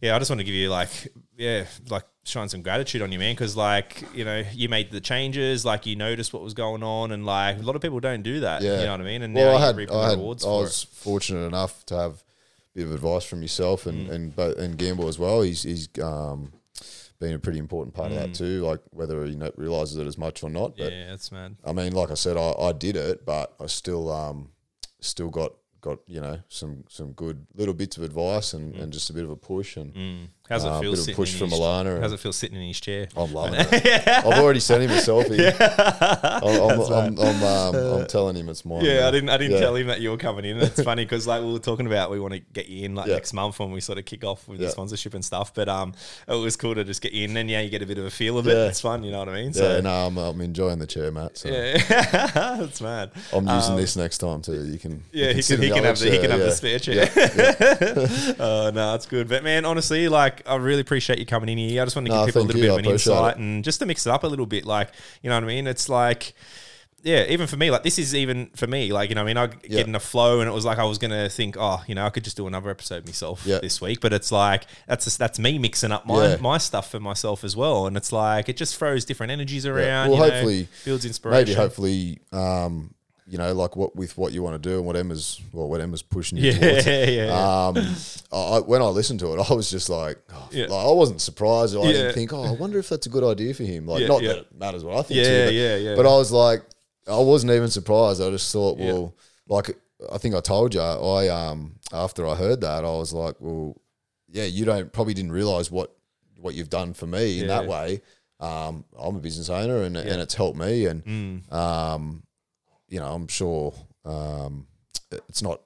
yeah, I just want to give you like, yeah, like shine some gratitude on you, man, because like, you know, you made the changes, like you noticed what was going on, and like a lot of people don't do that. Yeah. you know what I mean. And well, now I had, reaping I had, rewards I for was fortunate enough to have a bit of advice from yourself and and both and Gamble as well. He's he's um, been a pretty important part of that too. Like whether he realizes it as much or not, but Yeah, that's mad. I mean, like I said, I, I did it, but I still um still got got you know some some good little bits of advice and, and just a bit of a push and Mm. How's it uh, a feel? bit of a sitting push in from his- Alana. and How's it feel sitting in his chair? I'm loving it. I've already sent him a selfie. I'm, I'm, I'm, I'm, um, I'm telling him it's mine. Yeah, now. I didn't. I didn't Yeah. tell him that you were coming in. It's funny because like we were talking about, we want to get you in like Yeah. next month when we sort of kick off with the sponsorship and stuff. But um, it was cool to just get you in, and yeah, you get a bit of a feel of it. It's fun, you know what I mean? Yeah, no, I'm, I'm enjoying the chair, Matt. So yeah, that's mad. I'm using this next time too. You can. you Yeah, he can, he can have the, he can have the spare chair. oh no, it's good. But man, honestly, like I really appreciate you coming in here. I just want to No, give people a little you. bit of an insight it. and just to mix it up a little bit. Like you know what I mean? It's like. Yeah, even for me, like this is even for me, like you know, what I mean, I Yeah. get in a flow, and it was like I was gonna think, oh, you know, I could just do another episode myself Yeah. this week, but it's like that's just, that's me mixing up my Yeah. my stuff for myself as well, and it's like it just throws different energies around. Well, you know, hopefully- builds inspiration. Maybe hopefully, um, you know, like what with what you want to do and what Emma's well, what Emma's pushing you yeah, towards. yeah, yeah. Um, I, when I listened to it, I was just like, oh, Yeah. like, I wasn't surprised. I Yeah. didn't think, oh, I wonder if that's a good idea for him. Like, Yeah, not that it matters what I think. Yeah, too, but, yeah, yeah. But I was like, I wasn't even surprised. I just thought, well, like I think I told you, I um after I heard that, I was like, well, yeah, you don't probably didn't realize what what you've done for me in that way. Um, I'm a business owner, and and it's helped me, and Mm. um, you know, I'm sure um, it's not.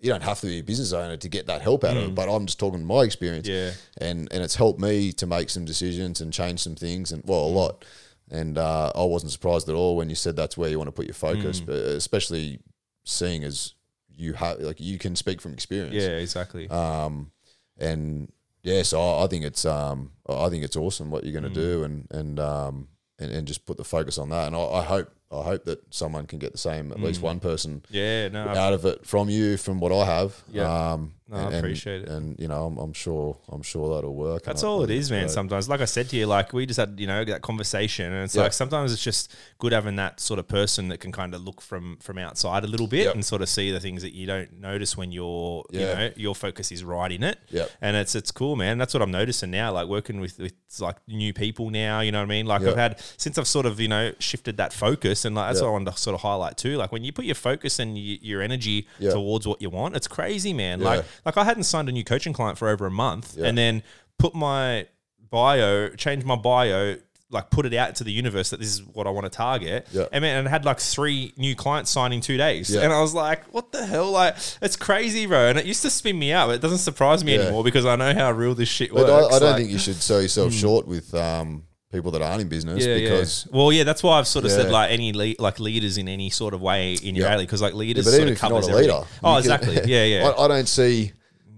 You don't have to be a business owner to get that help out of it, but I'm just talking my experience, Mm. Yeah. and and it's helped me to make some decisions and change some things, and well, a lot. And uh, I wasn't surprised at all when you said that's where you want to put your focus, Mm. but especially seeing as you have like you can speak from experience, yeah, exactly. um, and yeah, so I, I think it's um, I think it's awesome what you're going to Mm. do, and and um, and, and just put the focus on that. And I, I hope I hope that someone can get the same, at least Mm. one person yeah, no, out of it from you, from what I have. Yeah. um, No, I and, appreciate it. And you know, I'm, I'm sure I'm sure that'll work. That's all I it is, man. great. Sometimes, like I said to you, like we just had, you know, that conversation, and it's Yeah. like sometimes it's just good having that sort of person that can kind of look from from outside a little bit Yep. and sort of see the things that you don't notice when you're, you Yeah. know, your focus is right in it. Yep. And it's it's cool, man. That's what I'm noticing now. Like working with with like new people now. You know what I mean? Like Yep. I've had since I've sort of you know shifted that focus, and like that's Yep. what I wanted to sort of highlight too. Like when you put your focus and y- your energy Yep. towards what you want, it's crazy, man. Yeah. Like like I hadn't signed a new coaching client for over a month, Yeah. and then put my bio, change my bio. Like put it out to the universe that this is what I want to target, Yeah. and man, and I had like three new clients sign in two days, Yeah. and I was like, "What the hell?" Like, it's crazy, bro. And it used to spin me out, but it doesn't surprise me Yeah. anymore because I know how real this shit But works. I, I don't Like- think you should sell yourself short with um, people that aren't in business yeah, because yeah. well, yeah, that's why I've sort of said like any le- like leaders in any sort of way in your Yeah. alley because like leaders but sort even of you're not covers a leader, Oh, can- exactly. Yeah, yeah. I, I don't see.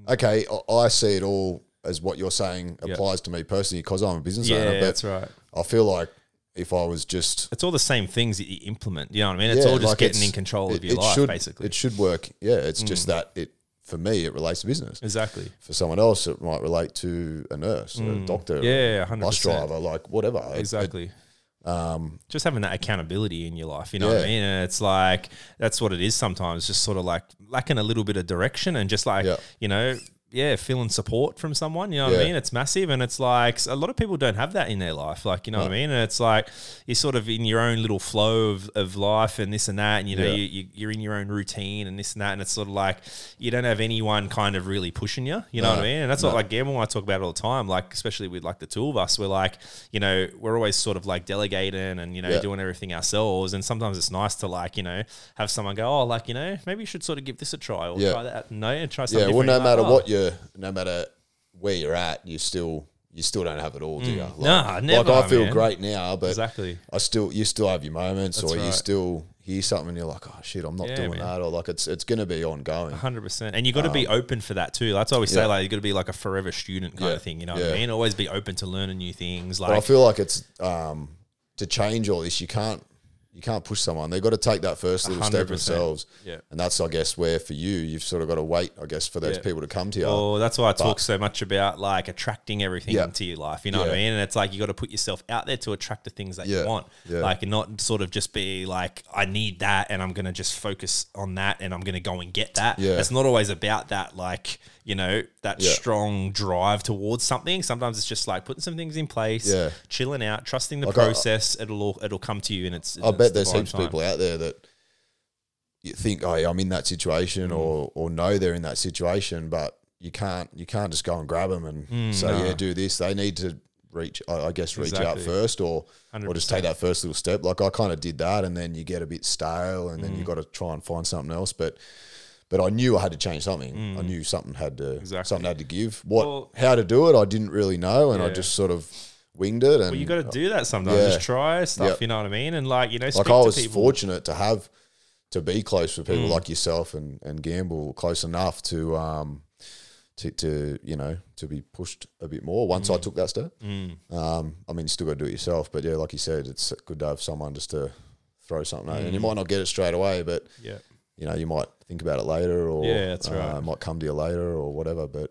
Okay, I, see it all as what you're saying applies to me personally because I'm a business yeah, owner. But that's right. I feel like if I was just It's all the same things that you implement. You know what I mean? It's yeah, all just like getting in control it- of your life, should, basically. Mm. It should work. Yeah, it's just that it for me it relates to business. exactly. For someone else, it might relate to a nurse, a doctor, Mm. Yeah, a bus 100%. driver, like whatever. It- Exactly. just having that accountability in your life, you know what I mean? And it's like that's what it is sometimes, just sort of like lacking a little bit of direction and just like Yeah. you know, yeah, feeling support from someone. You know what I mean? It's massive, and it's like a lot of people don't have that in their life. Like you know what I mean? And it's like you're sort of in your own little flow of, of life and this and that, and you know Yeah. you, you you're in your own routine and this and that, and it's sort of like you don't have anyone kind of really pushing you. You know No. what I mean? And that's what like Gamble and I talk about all the time. Like especially with like the two of us, we're like you know we're always sort of like delegating and you know Yeah. doing everything ourselves. And sometimes it's nice to like you know have someone go, oh, like you know maybe you should sort of give this a try or Yeah. try that. No, and try something. Yeah, well, no matter Like, oh, what you, no matter where you're at, you still you still don't have it all, do you? Like, Mm. Nah, never, like I feel man. great now, but Exactly. I still you still have your moments, That's or you right. still hear something, and you're like, oh shit, I'm not Yeah, doing man. that, or like it's it's going to be ongoing. Hundred percent, and you got to be open for that too. That's why we say Um, Yeah. like you got to be like a forever student kind Yeah. of thing. You know what Yeah. I mean? Always be open to learning new things. But I feel like it's um, to change all this. You can't you can't push someone. They've got to take that first little step 100%. themselves. Yeah. and that's I guess where for you, you've sort of got to wait. I guess for those Yeah. people to come to you. Oh, that's why I talk so much about like attracting everything Yeah. into your life. You know what I mean? And it's like you got to put yourself out there to attract the things that Yeah. you want. Yeah. Like and not sort of just be like, I need that and I'm gonna just focus on that and I'm gonna go and get that. Yeah. It's not always about that, like, you know, that Yeah. strong drive towards something. Sometimes it's just like putting some things in place, Yeah. chilling out, trusting the Like I- process. it'll all, it'll come to you and it's I it's bet there's heaps of people out there that you think, oh, yeah, I'm in that situation, Mm. or or know they're in that situation, but you can't you can't just go and grab them and say, no. yeah, do this. They need to reach, I I guess, reach out first, or or just take that first little step. Like I kind of did that, and then you get a bit stale, and Mm. then you got to try and find something else. But but I knew I had to change something. I knew something had to Mm. Exactly. something had to give. What Well- how to do it, I didn't really know, and I just sort of winged it. And Well, you got to do that sometimes. Yeah. Just try stuff. Yep. You know what I mean? And like you know, like speak I to was people. Mm. fortunate to have to be close with people like yourself and and Gamble close enough to um to, to you know to be pushed a bit more once Mm. I took that step. Um, I mean, you still got to do it yourself, but yeah, like you said, it's good to have someone just to throw something at, you. and Mm. you might not get it straight away, but Yeah. You know you might think about it later, or Yeah, that's right. uh, it might come to you later, or whatever. But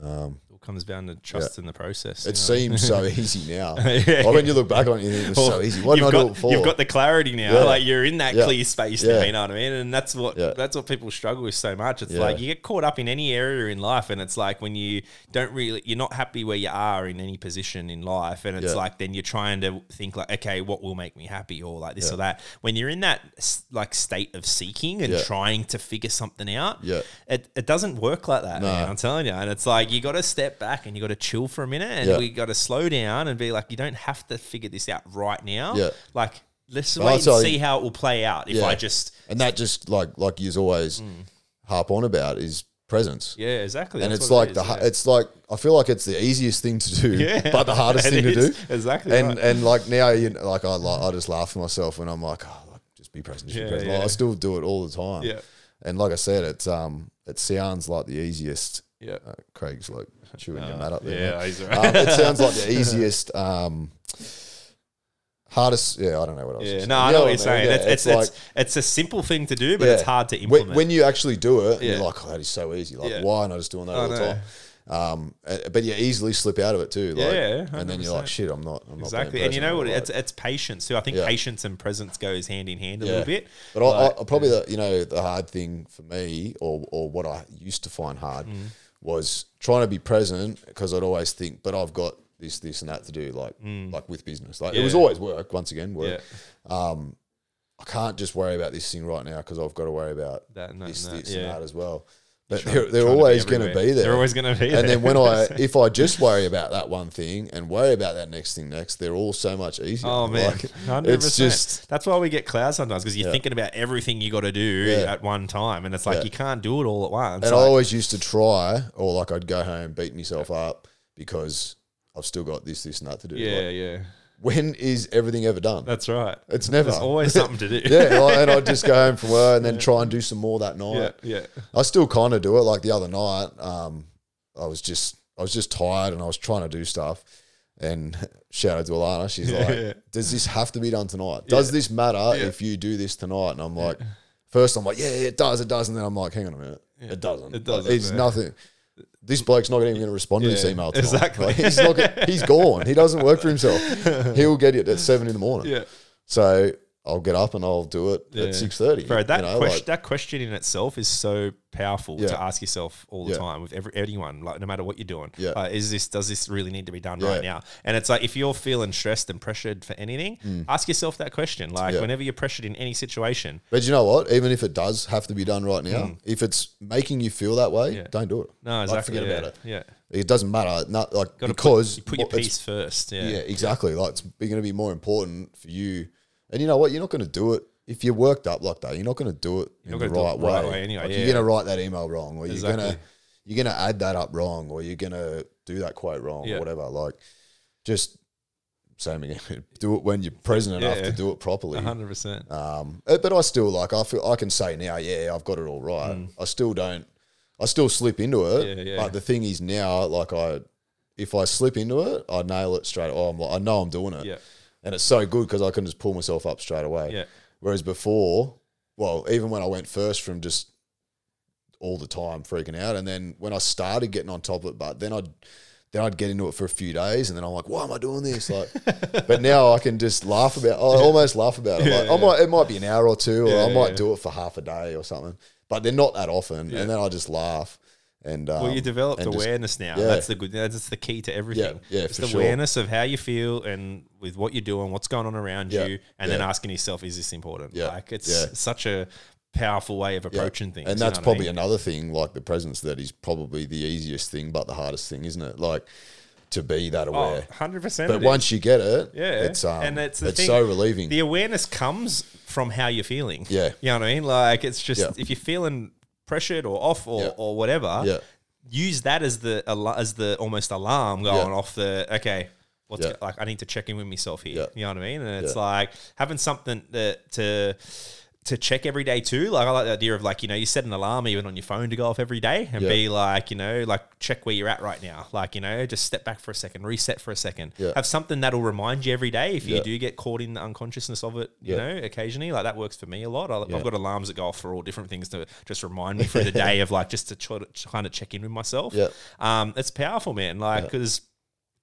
um, It all comes down to trust in the process. you it know? seems so easy now. Yeah. Like when you look back on it, it was so easy. Why didn't I you've do got, it before? You've got the clarity now. Yeah. Like you're in that Yeah. clear space now. You know what I mean? And that's what Yeah. that's what people struggle with so much. It's Yeah. like you get caught up in any area in life, and it's like when you don't really, you're not happy where you are in any position in life, and it's Yeah. like then you're trying to think like, okay, what will make me happy, or like this Yeah. or that. When you're in that like state of seeking and Yeah. trying to figure something out, Yeah. it, it doesn't work like that, No. man. I'm telling you. And it's like you got to step back and you got to chill for a minute, and Yeah. we got to slow down and be like, you don't have to figure this out right now. Yeah. Like let's wait that's and all- see how it will play out. If Yeah. I just and that just like like you always harp on about is presence. Mm. yeah, exactly. and That's it's what it like is, the yeah. it's like I feel like it's the easiest thing to do, Yeah. but the hardest It thing to is. do. Exactly And right. and like now you know, like I like, I just laugh at myself when I'm like, oh, like, just be present, just Yeah, be present. yeah. Like, I still do it all the time. Yeah. And like I said, it's um it sounds like the easiest. Yeah. Uh, Craig's like chewing your mat up there. yeah, he's right. Um, it sounds like the easiest. Um, Hardest, yeah, I don't know what else. yeah, no. I know what you're saying. Yeah, it's, it's, like- it's, it's a simple thing to do, but Yeah. it's hard to implement. when you actually do it, Yeah. you're like, oh, that is so easy. Like, why am I just doing that I all the time? Um, uh, but you easily slip out of it too. Like, Yeah, and then you're like, shit, I'm not. I'm exactly. Not And you know what? Like, It's it's patience too. I think patience and presence goes hand in hand a little bit. But I, Like, I, probably the you know the hard thing for me, or or what I used to find hard, Mm. Was trying to be present because I'd always think, but I've got this, this, and that to do, like like with business. Like it was Mm. Always work. Once again, work. yeah, I can't just worry about this thing right now because I've got to worry about That and that this, and that, this, yeah. and that as well. But they're, they're trying to be always going to be there. They're always going to be there. And then when I, if I just worry about that one thing and worry about that next thing next, they're all so much easier. Oh man, Like, 100%. it's just that's why we get clouds sometimes because you're Yeah. thinking about everything you got to do Yeah. at one time, and it's like Yeah. you can't do it all at once. And I always used to try, or like I'd go home beat myself up because I've still got this, this, and that to do. yeah, Like, yeah, when is everything ever done? that's right. it's never. There's always something to do. yeah, like, and I'd just go home from work and then try and do some more that night. yeah. yeah. I still kind of do it. Like the other night, um, I was just I was just tired and I was trying to do stuff. And shout out to Alana, she's like, Yeah. "Does this have to be done tonight? Does this matter if you do this tonight?" And I'm like, first I'm like, "Yeah, yeah, it does, it does," and then I'm like, "Hang on a minute, it doesn't. It doesn't, It's yeah. nothing." This bloke's not even going to respond to this email. Tonight. exactly. Like, he's not. He's gone. He doesn't work for himself. He'll get it at seven in the morning. Yeah. So I'll get up and I'll do it Yeah. at six thirty. Bro, that you know, question, like- that question in itself is so powerful Yeah. to ask yourself all the Yeah. time with every anyone, like no matter what you're doing. Yeah. Uh, is this does this really need to be done Yeah. right now? And it's like if you're feeling stressed and pressured for anything, ask yourself that question. Like Mm. Yeah. whenever you're pressured in any situation, But you know what? Even if it does have to be done right now, if it's making you feel that way. Yeah. don't do it. no, Like, exactly. forget yeah, about it. Yeah, It doesn't matter. Not like Gotta because put, you put your it's- peace first. Yeah. Yeah, exactly. Like it's going to be more important for you. And you know what? You're not going to do it if you're worked up like that. You're not going to do it in not the right way. right way anyway, Like, yeah. You're going to write that email wrong, or you're going to you're going to add that up wrong, or you're going to do that quote wrong, Yeah. or whatever. Like, just same again. do it when you're present enough Yeah. to do it properly. hundred percent. Um, uh, but I still like I feel I can say now, yeah, I've got it all right. I still don't. I still slip into it. Mm. Yeah, yeah. But the thing is now, like I, if I slip into it, I nail it straight. Oh, I'm like, I know I'm doing it. Yeah. And it's so good because I can just pull myself up straight away. Yeah. Whereas before, well, even when I went first from just all the time freaking out, and then when I started getting on top of it, but then I'd then I'd get into it for a few days, and then I'm like, why am I doing this? Like, but now I can just laugh about. I almost laugh about it. Like, I might it might be an hour or two, or Yeah, I might yeah. do it for half a day or something. But they're not that often, and then I just laugh. And um, Well, you developed and just- awareness now. yeah. That's the good. That's the key to everything. yeah, Just for sure. awareness of how you feel and with what you're doing, what's going on around Yeah, you, and then asking yourself, "Is this important?" Yeah, Like it's yeah. such a powerful way of Yeah. approaching things. And that's what I probably mean? another thing, like the presence, that is probably the easiest thing, but the hardest thing, isn't it? Like to be that Oh, aware. 100%. but once you get it, Yeah, it's um, and it's it's thing- so relieving. the awareness comes from how you're feeling. Yeah. You know what I mean? Like it's just Yeah. if you're feeling pressured or off or, Yeah. or whatever, Yeah. use that as the as the almost alarm going Yeah. off the okay. What's like I need to check in with myself here. You know what I mean? And it's like having something that to to check every day too. Like I like the idea of like, you know, you set an alarm even on your phone to go off every day and Yeah. be like, you know, like check where you're at right now. Like, you know, just step back for a second, reset for a second. Yeah. Have something that'll remind you every day if you Yeah. do get caught in the unconsciousness of it, you know, occasionally. Like that works for me a lot. I. I've got alarms that go off for all different things to just remind me through the day of like just to try to kind of check in with myself. Yeah. Um, it's powerful, man. Like, because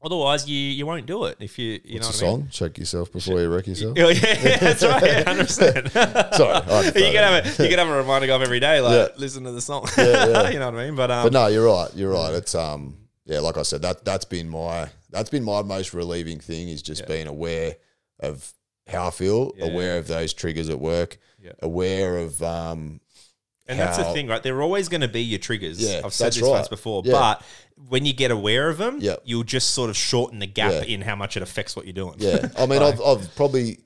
otherwise you, you won't do it if you, you What's know what I mean? song? Check yourself before you wreck yourself. Yeah, yeah, that's right. Yeah, hundred percent. Sorry, I you can have a you can have a reminder go off every day, like Yeah. listen to the song. Yeah, yeah. you know what I mean? But um, But no, you're right. You're right. It's um, yeah, like I said, that that's been my that's been my most relieving thing is just being aware of how I feel, aware of those triggers at work, Yeah. aware of um, And that's the thing, right? They're always going to be your triggers. Yeah, I've said that's this right. once before, Yeah. but when you get aware of them, Yeah. you'll just sort of shorten the gap Yeah. in how much it affects what you're doing. Yeah, I mean, I've, I've probably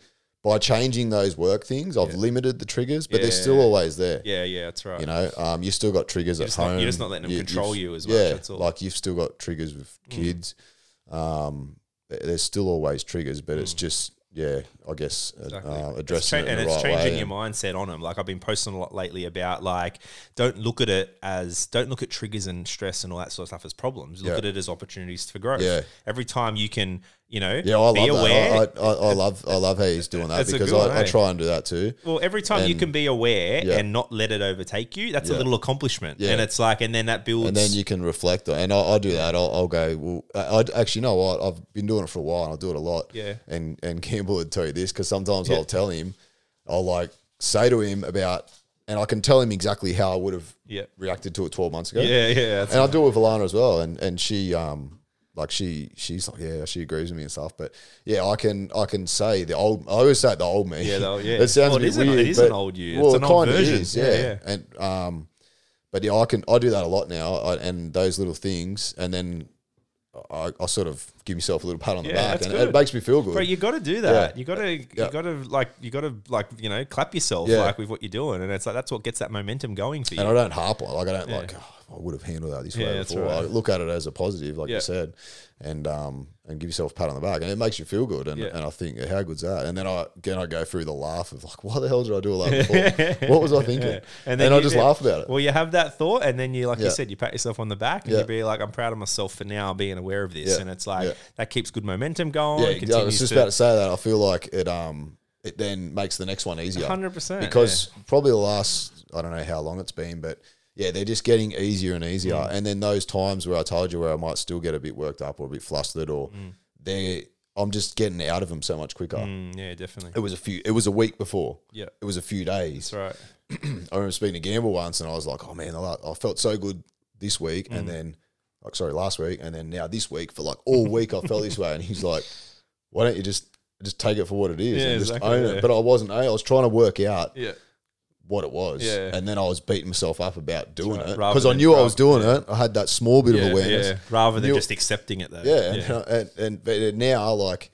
by changing those work things, I've limited the triggers, but they're still always there. yeah, yeah, that's right. You know, um, you still got triggers at just not- home. you're just not letting them control you've- you as much, Yeah, that's all. Mm. like you've still got triggers with kids. Um, th- there's still always triggers, but it's just yeah, I guess uh, Exactly. uh, It's addressing cha- it in and it's right changing way. your mindset on them. Like I've been posting a lot lately about like don't look at it as don't look at triggers and stress and all that sort of stuff as problems. Look Yeah. at it as opportunities for growth. Yeah. Every time you can, you know, Yeah, I be love aware. that. I, I, I love I love how he's doing that because I, I try and do that too. well, every time you can be aware Yeah. and not let it overtake you, that's a little accomplishment. Yeah. And it's like, and then that builds. And then you can reflect on, and I, I do that. I'll, I'll go. Well, I, I actually you know what I've been doing it for a while. and I do it a lot. Yeah. And and Gamble would tell you this because sometimes Yeah. I'll tell him, I'll like say to him about, and I can tell him exactly how I would have Yeah. reacted to it twelve months ago. yeah, yeah, And I do it with Alana as well, and and she um like she she's like yeah she agrees with me and stuff, but yeah I can I can say the old I always say the old me Yeah, old- yeah. it sounds Well, a it bit is an- weird it is an old you. It's well it kind of version. is Yeah, yeah, yeah. and um but yeah I can I do that a lot now I, and those little things and then I, I sort of give myself a little pat on the Yeah, back and good. it makes me feel good Bro, you got to do that. Yeah. You got to, you Yeah. got to like, you got to like, you know, clap yourself like with what you're doing, and it's like that's what gets that momentum going for you. and I don't harp on it. like I don't like oh, I would have handled that this way before. right. I look at it as a positive, like you said, and um and give yourself a pat on the back, and it makes you feel good. And, and I think how good's that? And then I again I go through the laugh of like, why the hell did I do all that before? what was I thinking? And then I you- just laugh about it. Well, you have that thought, and then you, like you said, you pat yourself on the back, and you be like, "I'm proud of myself for now being aware of this." And it's like. That keeps good momentum going. yeah, I was just to- about to say that. I feel like it um it then makes the next one easier. 100%, because probably the last I don't know how long it's been, but yeah, they're just getting easier and easier. And then those times where I told you where I might still get a bit worked up or a bit flustered, or they, I'm just getting out of them so much quicker. Mm, yeah, definitely. It was a few. It was a week before. Yeah, It was a few days. that's right. I remember speaking to Gamble once, and I was like, "Oh man, I I felt so good this week, Mm. and then, like, sorry, last week, and then now this week for like all week I felt this way." And he's like, "Why don't you just just take it for what it is Yeah, and just exactly, own yeah. it?" But I wasn't. I was trying to work out Yeah, what it was, Yeah. and then I was beating myself up about doing right. it because I knew I was doing it. I had that small bit yeah, of awareness. yeah. Rather than Knew- just accepting it though. Yeah, and, and, and now like,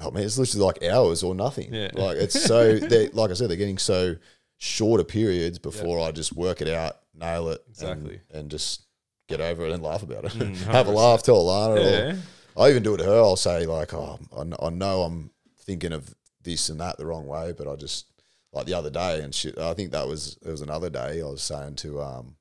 oh man, it's literally like hours or nothing. Yeah. Like it's so they like I said, they're getting so shorter periods before I just work it out, nail it, Exactly. and, and just get over it and laugh about it. Mm, Have a laugh, tell Alana. Yeah. Or I even do it to her. I'll say like, oh, I I know I'm thinking of this and that the wrong way, but I just like the other day, and she, I think that was it was another day. I was saying to um.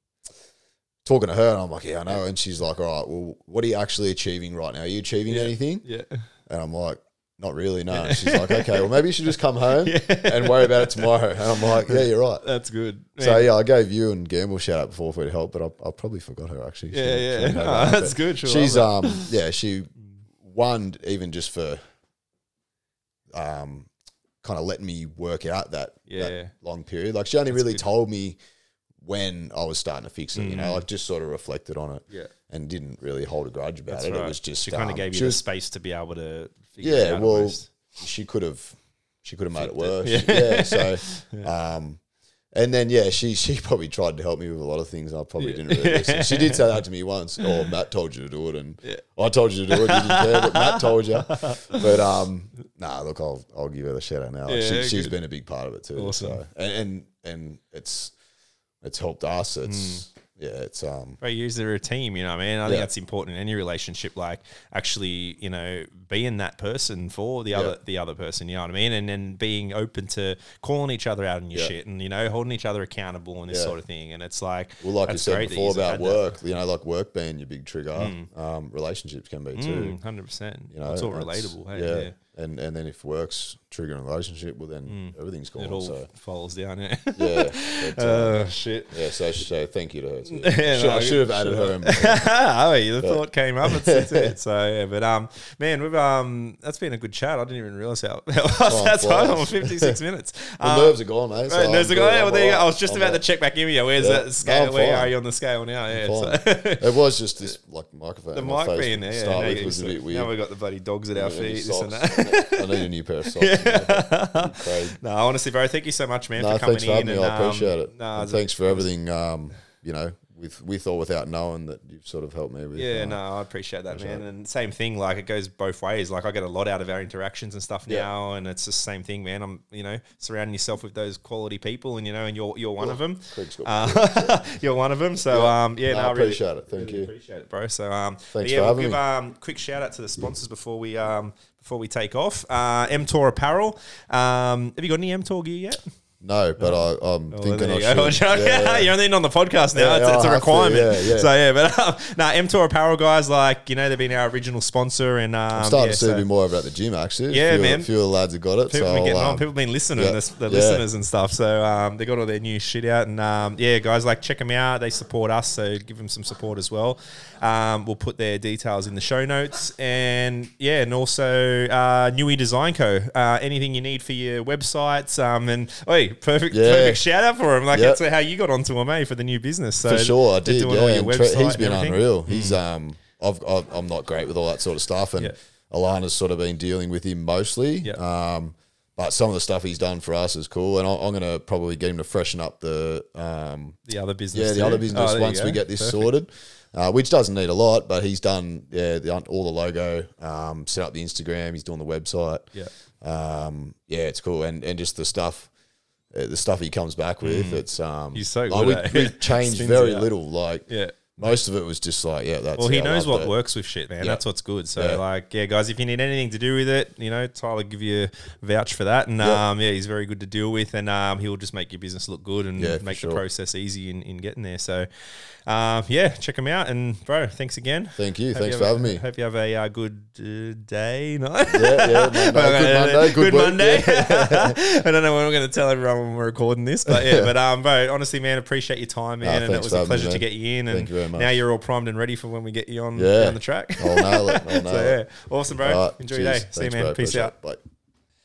Talking to her, and I'm like, yeah, I know. And she's like, all right, well, what are you actually achieving right now? Are you achieving anything? Yeah. And I'm like, not really, no. And she's like, okay, well, maybe you should just come home and worry about it tomorrow. And I'm like, yeah, you're right. That's good. So yeah, I gave you and Gamble a shout out before for help, but I, I probably forgot her actually. Yeah, She- yeah. she No, that. that's But good. She'll She's um yeah she won even just for um kind of letting me work out that, Yeah. that long period. Like she only really told me when I was starting to fix it. You Mm. know, like just sort of reflected on it Yeah. and didn't really hold a grudge about That's it. right. It was just she kind of um, gave you she the was- space to be able to. Figure yeah, it out well, almost. she could have she could have made it worse. Yeah. so um and then yeah, she she probably tried to help me with a lot of things. I probably didn't really listen. She did say that to me once. Oh, Matt told you to do it, and Yeah. I told you to do it. You didn't care, but Matt told you. But um, nah, look, I'll I'll give her the shout out now. Like, Yeah, she, she's good. been a big part of it too. Awesome. So and, and and it's it's helped us. Hmm. It's yeah, it's um Right, you they're a team, you know what I mean? I think that's important in any relationship, like actually, you know, being that person for the other the other person, you know what I mean? And then being open to calling each other out on your Yeah. shit and, you know, holding each other accountable and this Yeah. sort of thing. And it's like well, like you said before about work. You know, like work being your big trigger. Um, relationships can be too. Mm, 100%. You know, it's all relatable. Hey? yeah. Yeah. And and then if work's trigger a relationship, well then everything's gone. It all So falls down, yeah. yeah, but, uh, Oh, shit. yeah. So, so thank you to her. Too. Yeah, Should- no, I should have added her. In oh, yeah, the thought came up. It's, it's it. So yeah, but um, man, we've um, that's been a good chat. I didn't even realize how, how fast that's flies. on. Fifty six minutes. the Um, nerves are gone, mate. So Right, there's I'm a well, there you go. I was just I'm about to check back in with you. Where's Yeah. that scale? No, Where are you on the scale now? Yeah, so- it was just this like microphone. the mic being there. Yeah, Start with was a bit weird. now we've got the bloody dogs at our I need new feet. This and that. I need a new pair of socks. Craig. no, honestly, bro, thank you so much, man, No, for coming thanks for having in. me. and, I appreciate um, it. No, And thanks for everything. Um, you know, with with or without knowing that you've sort of helped me with. Yeah, uh, no, I appreciate that, man. And same thing, like it goes both ways. Like I get a lot out of our interactions and stuff Yeah. now, and it's the same thing, man. I'm, you know, surrounding yourself with those quality people, and you know, and you're you're one of them. Uh, you're one of them. So Yeah. um, yeah, No, no, I I really appreciate it. Thank really you. Appreciate it, bro. So um, Thanks yeah, for we'll having give me. um quick shout out to the sponsors before we um before we take off. Uh, MTOR Apparel. Um, have you got any MTOR gear yet? No, but I, I'm Well, thinking I you go. should. Yeah. You're only on the podcast now. Yeah, it's, it's a have to, requirement. yeah, yeah. So yeah, but um, no, MTOR Apparel guys, like you know, they've been our original sponsor, and um, I'm starting yeah, to see so a bit more about the gym actually. Yeah, a few, man. A few of the lads have got it. People so been getting I'll, on. um, People been listening, the, the listeners and stuff. So um, they got all their new shit out, and um, yeah, guys, like check them out. They support us, so give them some support as well. Um, we'll put their details in the show notes, and yeah, and also uh, Newy Design Co. Uh, anything you need for your websites, um, and oh, perfect, Yeah. perfect shout out for him. Like Yep. that's how you got onto them, eh, for the new business. So for sure, I did. Yeah, all your and Tre- website he's been everything. Mm. unreal. He's um, I've, I've I'm not great with all that sort of stuff, and Yeah. Alana's sort of been dealing with him mostly. Um, but some of the stuff he's done for us is cool, and I- I'm going to probably get him to freshen up the um, The other business, yeah, the too. other Oh, business you once we get this Perfect. sorted, uh, which doesn't need a lot, but he's done yeah the, all the logo, um, set up the Instagram, he's doing the website. Yeah. Um, yeah, it's cool, and and just the stuff, the stuff he comes back with, it's um, Mm. He's so like, good we, at it. we've changed very little, like Yeah. Most of it was just like, yeah, that's. Well, he it, I knows loved what it. works with shit, man. Yeah. That's what's good. So, Yeah. like, yeah, guys, if you need anything to do with it, you know, Tyler give you a vouch for that, and Yeah. um, yeah, he's very good to deal with, and um, he'll just make your business look good and Yeah, for make sure. the process easy in, in getting there. So, um, yeah, check him out, and bro, thanks again. Thank you. Hope Thanks for have having me. Hope you have a uh, good uh, day, night. Yeah, yeah, Monday. Good Monday. Good. Monday. I don't know when I'm going to tell everyone when we're recording this, but yeah, but um, bro, honestly, man, appreciate your time, man, and it thanks was for a having me, pleasure to man. get you in, and Thank you very much. now you're all primed and ready for when we get you on Yeah. down the track. I'll nail it. I'll nail so it. yeah, awesome, bro. Right, Enjoy your day. cheers. See you, man. bro. Peace Appreciate out. it. Bye.